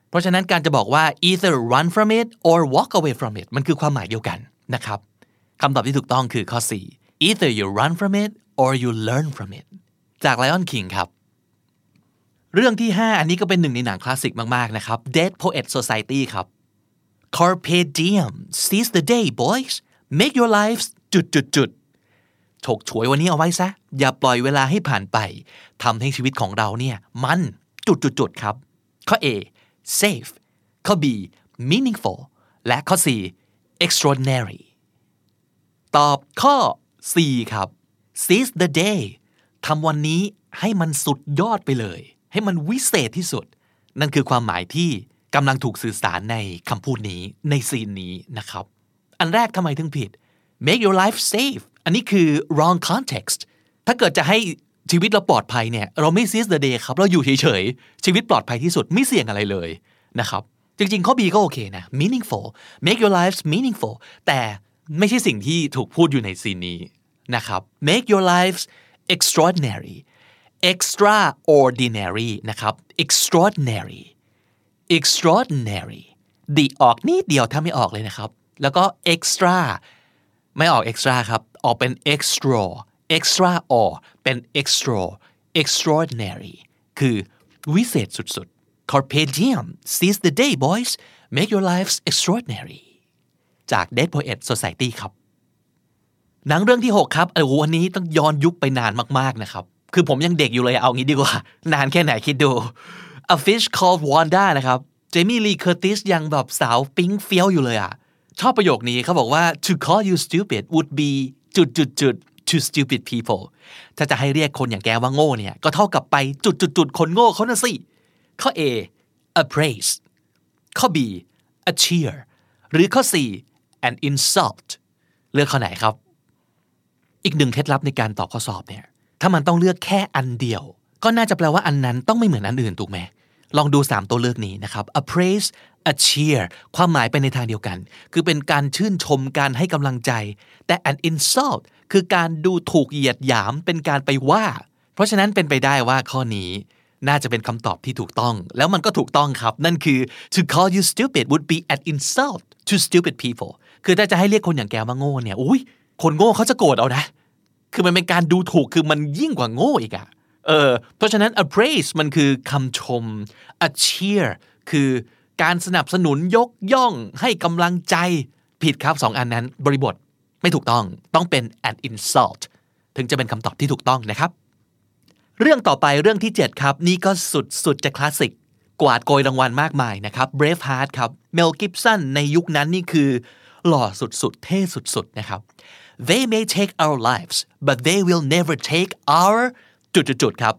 เพราะฉะนั้นการจะบอกว่า either run from it or walk away from it มันคือความหมายเดียวกันนะครับคำตอบที่ถูกต้องคือข้อ 4 either you run from it or you learn from it จาก Lion King ครับ เรื่องที่ 5 อันนี้ก็เป็นหนึ่งในหนังคลาสสิกมาก ๆ นะครับ Dead Poet Society ครับ Carpe diem seize the day boys make your lives จุดจุดจุด ฉกฉวยวันนี้เอาไว้ซะ อย่าปล่อยเวลาให้ผ่านไปทำให้ชีวิตของเราเนี่ย มันจุดจุดจุดครับ ข้อ A safe ข้อ B meaningful และข้อ C extraordinary ตอบข้อ C ครับ seize the day ทำวันนี้ให้มันสุดยอดไปเลย ให้มันวิเศษที่สุด นั่นคือความหมายที่กำลังถูกสื่อสารในคำพูดนี้ในซีนนี้นะครับ อันแรกทำไมถึงผิด make your life safe อันนี้คือ wrong context ถ้าเกิดจะให้ชีวิตเราปลอดภัยเนี่ย เราไม่ seize the day ครับ เราอยู่เฉยๆ ชีวิตปลอดภัยที่สุดไม่เสี่ยงอะไรเลยนะครับ จริงๆ ข้อ B ก็โอเคนะ meaningful make your lives meaningful แต่ไม่ใช่สิ่งที่ถูกพูดอยู่ในซีนนี้นะครับ make your lives extraordinary extraordinary นะครับ extraordinary extraordinary ดีออกนิดเดียวถ้าไม่ออกเลยนะครับ แล้วก็ extra ไม่ออก extra ครับ ออกเป็น extra extra or เป็น extra extraordinary คือวิเศษสุดๆ carpe diem seize the day boys make your lives extraordinary จาก Dead Poet Society ครับ หนังเรื่องที่ 6 ครับโอ้โหอันนี้ต้องย้อนยุคไปนานมากๆนะครับ คือผมยังเด็กอยู่เลยเอางี้ดีกว่า นานแค่ไหนคิดดู A Fish Called Wanda นะครับ เจมี่ลีเคอร์ติสยังแบบสาวปิ๊งเฟี้ยวอยู่เลยอะ ชอบประโยคนี้เขาบอกว่า to call you stupid would be จุดจุดจุด to stupid people ถ้าจะให้เรียกคนอย่างแกว่าโง่เนี่ย ก็เท่ากับไปจุดจุดจุดคนโง่เขาน่ะสิ ข้อ A a praise ข้อ B a cheer หรือข้อ C an insult เลือกข้อไหนครับ อีกหนึ่งเคล็ดลับในการตอบข้อสอบเนี่ย ถ้ามันต้องเลือกแค่อันเดียว ก็น่าจะแปลว่าอันนั้นต้องไม่เหมือนอันอื่นถูกไหม ลองดู 3 ตัวเลือกนี้นะครับ a praise a cheer ความหมายไปในทางเดียวกัน คือเป็นการชื่นชมการให้กำลังใจ แต่ an insult คือการดูถูกเหยียดหยามเป็นการไปว่า เพราะฉะนั้นเป็นไปได้ว่าข้อนี้น่าจะเป็นคำตอบที่ถูกต้อง แล้วมันก็ถูกต้องครับ นั่นคือ to call you stupid would be an insult to stupid people คือถ้าจะให้เรียกคนอย่างแกว่าโง่เนี่ยอุ้ยคนโง่เขาจะโกรธเอานะ คือมันเป็นการดูถูกคือมันยิ่งกว่าโง่อีกอะเออเพราะฉะนั้น a praise มันคือคำชม a cheer คือ การสนับสนุนยกย่องให้กำลังใจผิดครับสองอันนั้นบริบทไม่ถูกต้องต้องเป็น an insult ถึงจะเป็นคำตอบที่ถูกต้องนะครับ เรื่องต่อไปเรื่องที่ 7 ครับ นี่ก็สุดสุดจะคลาสสิก กวาดโกยรางวัลมากมายนะครับ Braveheart ครับ Mel Gibson ในยุคนั้นนี่คือ หล่อสุดๆ เท่สุดๆ นะครับ They may take our lives but they will never take our จุดๆครับ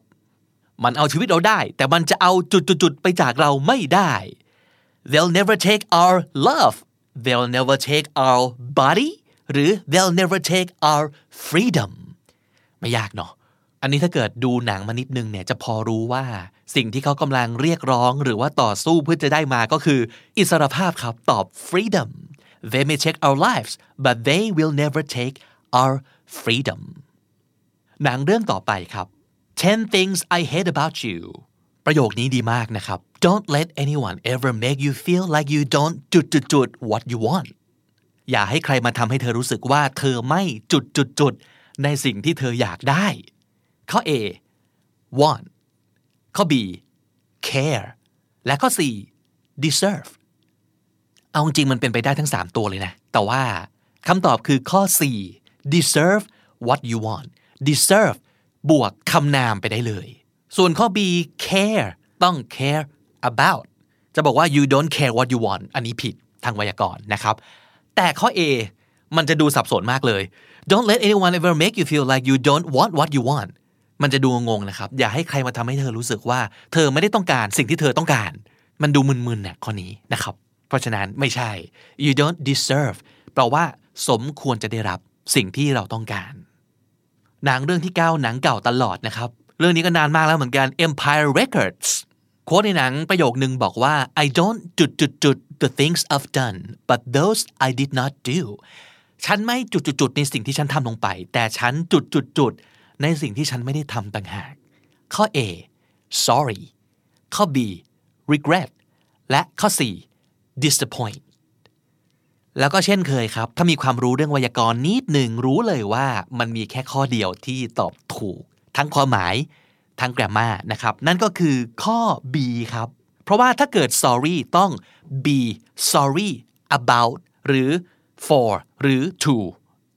มันเอาชีวิตเราได้ แต่มันจะเอาจุดๆไปจากเราไม่ได้ They'll never take our love They'll never take our body หรือ They'll never take our freedom ไม่ยากเนาะ อันนี้ถ้าเกิดดูหนังมานิดนึงเนี่ยจะพอรู้ว่าสิ่งที่เขากำลังเรียกร้องหรือว่าต่อสู้เพื่อจะได้มาก็คือ อิสรภาพครับตอบ freedom they may take our lives but they will never take our freedom หนังเรื่องต่อไปครับ 10 things I hate about you ประโยคนี้ดีมากนะครับ don't let anyone ever make you feel like you don't จุดจุดจุด what you want อย่าให้ใครมาทำให้เธอรู้สึกว่าเธอไม่จุดจุดจุดในสิ่งที่เธออยากได้ ข้อ A want ข้อ B care และข้อ C deserve เอาจริงมันเป็นไปได้ทั้ง 3 ตัวเลยนะ แต่ว่าคำตอบคือข้อ C deserve what you want deserve บวกคำนามไปได้เลย ส่วนข้อ B care ต้อง care about จะบอกว่า you don't care what you want อันนี้ผิดทางไวยากรณ์นะครับ แต่ข้อ A มันจะดูสับสนมากเลย don't let anyone ever make you feel like you don't want what you want มันจะดูงงนะครับ อย่าให้ใครมาทำให้เธอรู้สึกว่า เธอไม่ได้ต้องการสิ่งที่เธอต้องการ มันดูมึนๆเนี่ยข้อนี้นะครับ เพราะฉะนั้นไม่ใช่ you don't deserve แปลว่าสมควรจะได้รับสิ่งที่เราต้องการ หนังเรื่องที่9หนังเก่าตลอดนะครับ รื่องนี้ก็นานมากแล้วเหมือนกัน Empire Records โค้ดในหนังประโยคนึงบอกว่า I don't จุดจุดจุด the things I've done but those I did not do ฉันไม่จุดๆในสิ่งที่ฉันทำลงไป แต่ฉันจุดๆในสิ่งที่ฉันไม่ได้ทำต่างหาก ข้อ A sorry ข้อ B regret และข้อ C disappoint แล้วก็เช่นเคยครับ ถ้ามีความรู้เรื่องไวยากรณ์นิดหนึ่งรู้เลยว่ามันมีแค่ข้อเดียวที่ตอบถูก ทั้งความหมายทั้งแกรมมานะครับ นั่นก็คือข้อ B ครับ เพราะว่าถ้าเกิด sorry ต้อง be sorry about หรือ for หรือ to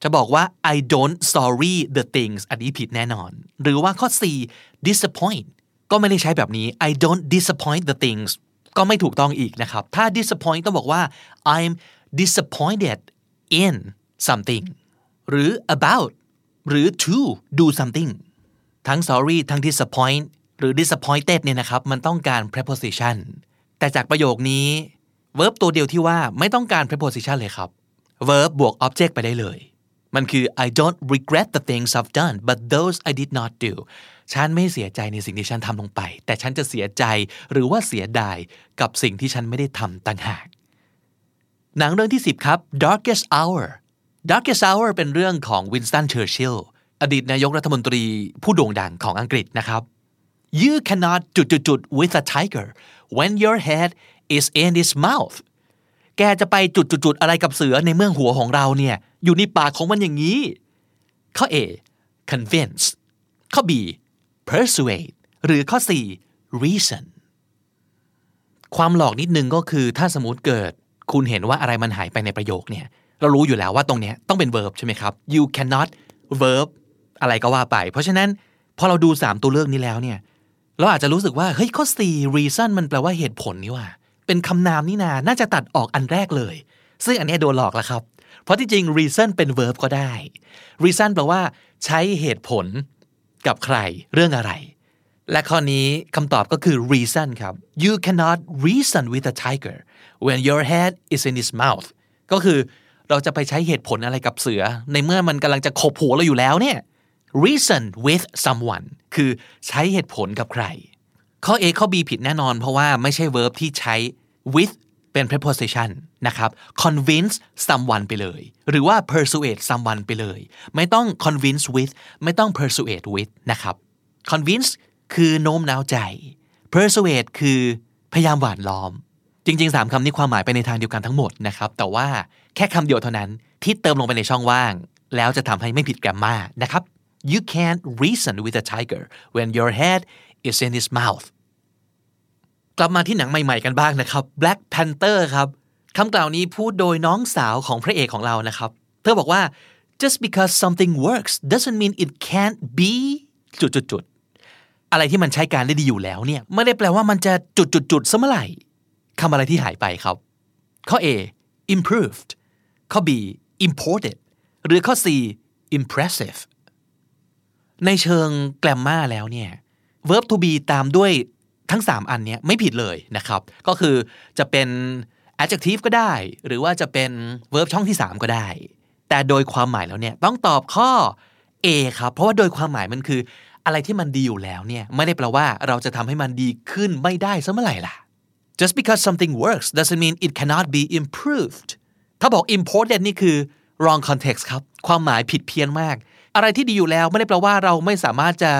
จะบอกว่า I don't sorry the things อันนี้ผิดแน่นอน หรือว่าข้อ C disappoint ก็ไม่ได้ใช้แบบนี้ I don't disappoint the things ก็ไม่ถูกต้องอีกนะครับ ถ้า disappoint ต้องบอกว่า I'm disappointed in something หรือ about หรือ to do something ทั้ง sorry ทั้ง disappoint หรือ disappointed เนี่ยนะครับ มันต้องการ preposition แต่จากประโยคนี้ verb ตัวเดียวที่ว่าไม่ต้องการ preposition เลยครับ verb บวก object ไปได้เลย มันคือ I don't regret the things I've done but those I did not do ฉันไม่เสียใจในสิ่งที่ฉันทำลงไป แต่ฉันจะเสียใจหรือว่าเสียดายกับสิ่งที่ฉันไม่ได้ทำต่างหาก หนังเรื่องที่ 10 ครับ Darkest Hour Darkest Hour เป็นเรื่องของ Winston Churchill อ อดีตนายกรัฐมนตรีผู้โด่งดังของอังกฤษนะครับ You cannot จุดจุด with a tiger when your head is in its mouth แกจะไปจุดจุดอะไรกับเสือในเมื่อหัวของเราเนี่ย อยู่ในปากของมันอย่างนี้ ข้อ A convince ข้อ B persuade หรือข้อ C reason ความหลอกนิดนึงก็คือถ้าสมมติเกิดคุณเห็นว่าอะไรมันหายไปในประโยคเนี่ย เรารู้อยู่แล้วว่าตรงนี้ต้องเป็น verb ใช่ไหมครับ you cannot verb อะไรก็ว่าไป เพราะฉะนั้นพอเราดู 3 ตัวเลือกนี้แล้วเนี่ย เราอาจจะรู้สึกว่า เฮ้ย ข้อ C reason มันแปลว่าเหตุผลนี่ว่า เป็นคำนามนี่นา น่าจะตัดออกอันแรกเลย ซึ่งอันนี้โดนหลอกแล้วครับ เพราะที่จริง reason เป็น verb ก็ได้ reason แปลว่า ใช้เหตุผลกับใครเรื่องอะไร และข้อนี้คำตอบก็คือ reason ครับ you cannot reason with a tiger when your head is in its mouth ก็คือเราจะไปใช้เหตุผลอะไรกับเสือ ในเมื่อมันกำลังจะขบหัวเราอยู่แล้วเนี่ย reason with someone คือใช้เหตุผลกับใคร ข้อ A ข้อ B ผิดแน่นอน เพราะว่าไม่ใช่ verb ที่ใช้ with เป็น preposition นะครับ convince someone ไปเลย หรือว่า persuade someone ไปเลย ไม่ต้อง convince with ไม่ต้อง persuade with นะครับ convince คือโน้มน้าวใจ persuade คือพยายามหวานล้อม จริงๆ 3คำนี้ความหมายไปในทางเดียวกันทั้งหมดนะครับ แต่ว่าแค่คำเดียวเท่านั้นที่เติมลงไปในช่องว่าง แล้วจะทำให้ไม่ผิดแกรมมานะครับ you can't reason with a tiger when your head is in his mouth กลับมาที่หนังใหม่ๆกันบ้างนะครับ Black Panther ครับคำกล่าวนี้พูดโดยน้องสาวของพระเอกของเรานะครับ เธอบอกว่า just because something works doesn't mean it can't be จุดๆอะไรที่มันใช้การได้ดีอยู่แล้วเนี่ยไม่ได้แปลว่ามันจะจุดๆๆซะเมื่อไหร่คำอะไรที่หายไปครับ ข้อ A improved ข้อ B imported หรือข้อ C impressive ในเชิงแกรมมาแล้วเนี่ย verb to be ตามด้วยทั้ง 3 อันเนี้ยไม่ผิดเลยนะครับ ก็คือจะเป็น adjective ก็ได้ หรือว่าจะเป็น verb ช่องที่ 3 ก็ได้ แต่โดยความหมายแล้วเนี่ยต้องตอบข้อ A ครับ เพราะว่าโดยความหมายมันคือ อะไรที่มันดีอยู่แล้วเนี่ยไม่ได้แปลว่าเราจะทำให้มันดีขึ้นไม่ได้ซะเมื่อไหร่ล่ะ just because something works doesn't mean it cannot be improved ถ้าบอก important นี่คือ wrong context ครับ ความหมายผิดเพี้ยนมาก อะไรที่ดีอยู่แล้วไม่ได้แปลว่าเราไม่สามารถจะ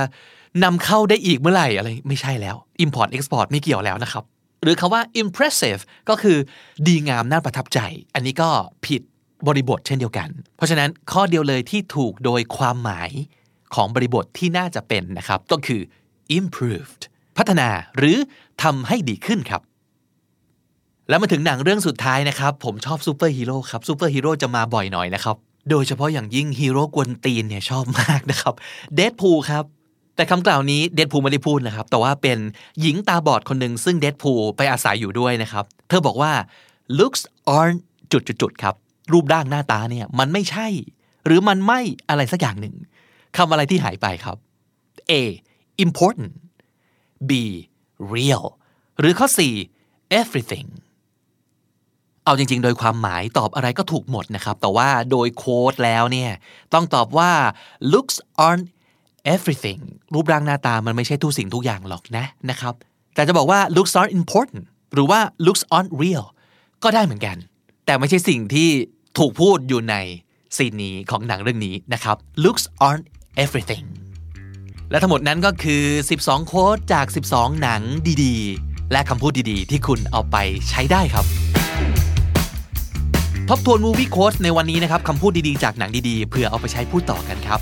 นำเข้าได้อีกเมื่อไหร่อะไรไม่ใช่แล้ว import export ไม่เกี่ยวแล้วนะครับ หรือคาว่า impressive ก็คือดีงามน่าประทับใจ อันนี้ก็ผิดบริบทเช่นเดียวกัน เพราะฉะนั้นข้อเดียวเลยที่ถูกโดยความหมายของบริบทที่น่าจะเป็นนะครับ ก็คือ improved พัฒนาหรือทำให้ดีขึ้นครับ แล้วมาถึงหนังเรื่องสุดท้ายนะครับ ผมชอบซูเปอร์ฮีโร่ครับซูเปอร์ฮีโร่จะมาบ่อยหน่อยนะครับ โดยเฉพาะอย่างยิ่งฮีโร่กวนตีนเนี่ยชอบมากนะครับ Deadpool ครับ แต่คำกล่าวนี้ Deadpool ไม่ได้พูดนะครับ แต่ว่าเป็นหญิงตาบอดคนหนึ่งซึ่ง Deadpool ไปอาศัยอยู่ด้วยนะครับ เธอบอกว่า looks aren't จุดๆครับ รูปร่างหน้าตาเนี่ยมันไม่ใช่ หรือมันไม่อะไรสักอย่างหนึ่งคำอะไรที่หายไปครับ A important B real หรือข้อ C everything เอาจริง ๆ โดยความหมายตอบอะไรก็ถูกหมดนะครับ แต่ว่าโดยโค้ดแล้วเนี่ยต้องตอบว่า looks aren't everything รูปร่างหน้าตามันไม่ใช่ทุกสิ่งทุกอย่างหรอกนะนะครับ แต่จะบอกว่า looks aren't important หรือว่า looks aren't real ก็ได้เหมือนกัน แต่ไม่ใช่สิ่งที่ถูกพูดอยู่ในซีนนี้ของหนังเรื่องนี้นะครับ looks aren't everything และทั้งหมดนั้นก็คือ 12 โค้ดจาก 12 หนังดีๆ และคำพูดดีๆ ที่คุณเอาไปใช้ได้ครับ ทบทวน movie quotes ในวันนี้นะครับคำพูดดีๆ จากหนังดีๆ เพื่อเอาไปใช้พูดต่อกันครับ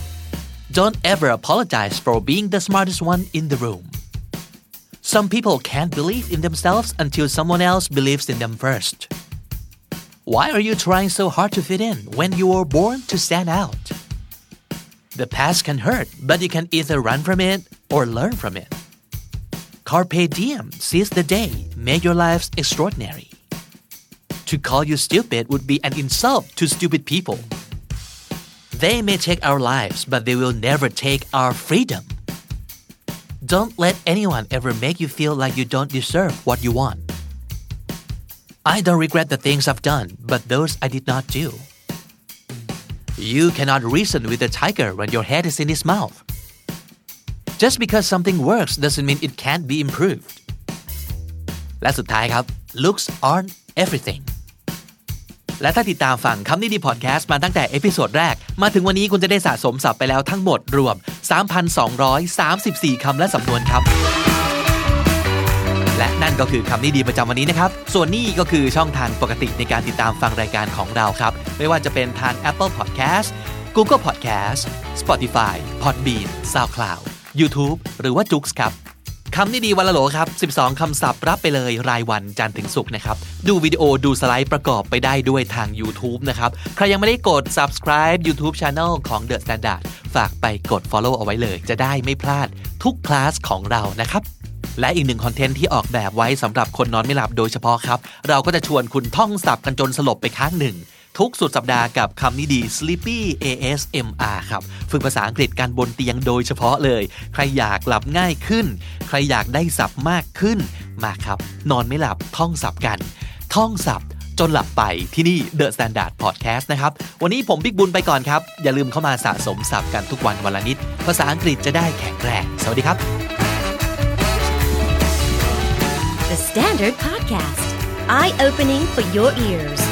Don't ever apologize for being the smartest one in the room Some people can't believe in themselves until someone else believes in them first Why are you trying so hard to fit in when you were born to stand out The past can hurt but you can either run from it or learn from it Carpe diem seize the day make your lives extraordinary To call you stupid would be an insult to stupid people. They may take our lives, but they will never take our freedom. Don't let anyone ever make you feel like you don't deserve what you want. I don't regret the things I've done, but those I did not do. You cannot reason with a tiger when your head is in his mouth. Just because something works doesn't mean it can't be improved. และสุดท้ายครับ looks aren't everything และถ้าติดตามฟังคำนี้ดีพอดแคสต์มาตั้งแต่ episode แรก มาถึงวันนี้คุณจะได้สะสมศัพท์ไปแล้วทั้งหมดรวม 3,234 คำและสำนวนครับ และนั่นก็คือคำนี้ดีประจำวันนี้นะครับ ส่วนนี้ก็คือช่องทางปกติในการติดตามฟังรายการของเราครับ ไม่ว่าจะเป็นทาง Apple Podcast Google Podcast Spotify Podbean SoundCloud YouTube หรือว่า j o o x ครับ คำนี้ดีวันละโหลครับ 12 คำศัพท์รับไปเลยรายวันจันทร์ถึงศุกร์นะครับ ดูวิดีโอดูสไลด์ประกอบไปได้ด้วยทาง YouTube นะครับ ใครยังไม่ได้กด subscribe YouTube Channel ของ The Standard ฝากไปกด follow เอาไว้เลย จะได้ไม่พลาดทุกคลาสของเรานะครับ และอีกหนึ่งคอนเทนต์ที่ออกแบบไว้สำหรับคนนอนไม่หลับโดยเฉพาะครับ เราก็จะชวนคุณท่องศัพท์กันจนสลบไปข้างหนึ่ง ทุกสุดสัปดาห์กับคำนี้ดี Sleepy ASMR ครับ ฝึกภาษาอังกฤษกันบนเตียงโดยเฉพาะเลย ใครอยากหลับง่ายขึ้น ใครอยากได้ศัพท์มากขึ้น มาครับ นอนไม่หลับท่องศัพท์กัน ท่องศัพท์จนหลับไปที่นี่ The Standard Podcast นะครับ วันนี้ผมบิ๊กบุญไปก่อนครับ อย่าลืมเข้ามาสะสมศัพท์กันทุกวันวันละนิด ภาษาอังกฤษจะได้แข็งแรง สวัสดีครับ The Standard Podcast, eye opening for your ears.